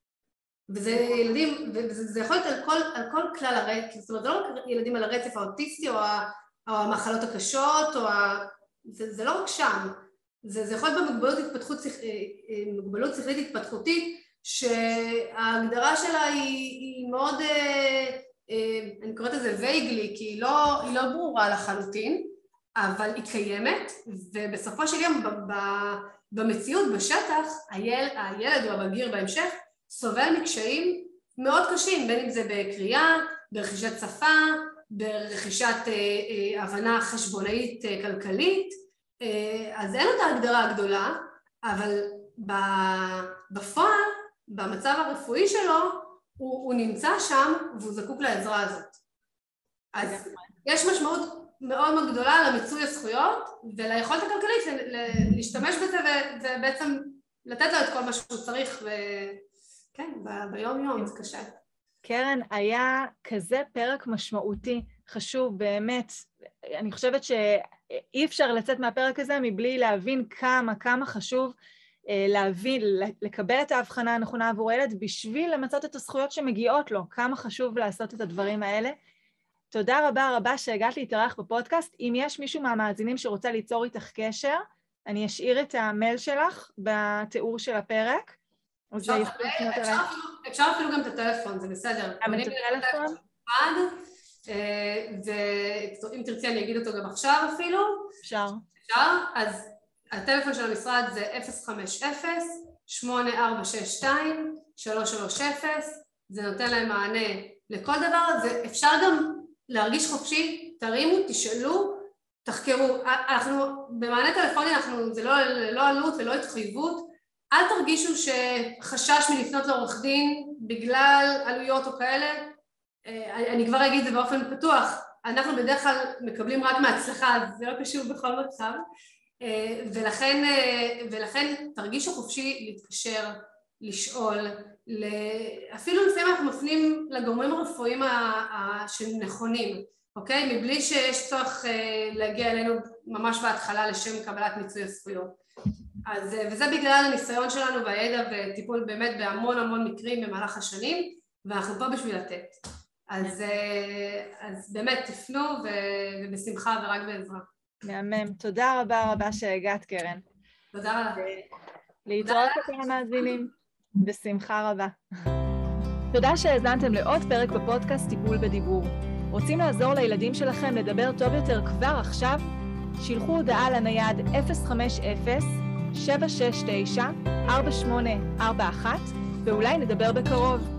וזה ילדים, וזה יכול להיות על כל, על כל כלל הרצף, זאת אומרת זה לא רק ילדים על הרצף האוטיסטי או, ה, או המחלות הקשות, או ה, זה, זה לא רק שם, זה, זה יכול להיות במוגבלות התפתחות, אה, אה, מוגבלות שכלית התפתחותית שההגדרה שלה היא, היא מאוד, אה, אני קוראת לזה וייגלי כי היא לא, היא לא ברורה לחלוטין אבל היא קיימת, ובסופו של יום במציאות, בשטח, הילד, הילד או הבגיר בהמשך סובל מקשיים מאוד קשים, בין אם זה בקריאה, ברכישת שפה, ברכישת אה, אה, הבנה חשבונאית אה, כלכלית, אה, אז אין את ההגדרה הגדולה, אבל בפועל, במצב הרפואי שלו, הוא, הוא נמצא שם והוא זקוק לעזרה הזאת. אז יש משמעות מאוד מאוד גדולה למיצוי הזכויות וליכולת הכלכלית להשתמש בזה ובעצם לתת לו את כל מה שהוא צריך וכן, ביום יום זה קשה. קרן, היה כזה פרק משמעותי, חשוב באמת, אני חושבת ש... אי אפשר לצאת מהפרק הזה מבלי להבין כמה, כמה חשוב אה, להבין, לקבל את ההבחנה הנכונה עבור הילד בשביל למצות את הזכויות שמגיעות לו, כמה חשוב לעשות את הדברים האלה. תודה רבה רבה שהגעת להתארח בפודקאסט. אם יש מישהו מהמאזינים שרוצה ליצור איתך קשר, אני אשאיר את המייל שלך בתיאור של הפרק. אפשר, אפשר, אפשר אפילו גם את הטלפון, זה בסדר. גם את הטלפון? אה, ואם תרצי אני אגיד אותו גם עכשיו אפילו. אפשר. אפשר? אז הטלפון של המשרד זה 050-8462-330, זה נותן להם מענה לכל דבר, ואפשר גם להרגיש חופשי, תרימו, תשאלו, תחקרו. אנחנו, במענה טלפוני אנחנו, זה לא, לא עלות ולא התחייבות, אל תרגישו שחשש מלפנות לעורך דין בגלל עלויות או כאלה, אה, אני כבר אגיד את זה באופן פתוח, אנחנו בדרך כלל מקבלים רק מהצלחה, זה לא קשור בכל מצב, אה, ולכן, אה, ולכן תרגישו חופשי להתקשר, לשאול, אפילו לפעמים אנחנו מפנים לגורמים הרפואיים שנכונים, אוקיי? מבלי שיש צורך להגיע אלינו ממש בהתחלה לשם קבלת מיצוי הזכויות. אז, וזה בגלל הניסיון שלנו והידע וטיפול באמת בהמון המון מקרים במהלך השנים, ואנחנו פה בשביל לתת. אז, אה, אז באמת תפנו ובשמחה ורק בעזרה. מהמם. תודה רבה רבה שהגעת, קרן. תודה רבה. להתראות לכם המאזינים. בשמחה רבה. תודה שהאזנתם לעוד פרק בפודקאסט טיפול בדיבור. רוצים לעזור לילדים שלכם לדבר טוב יותר כבר עכשיו? שילחו הודעה לנייד 050-769-4841 ואולי נדבר בקרוב.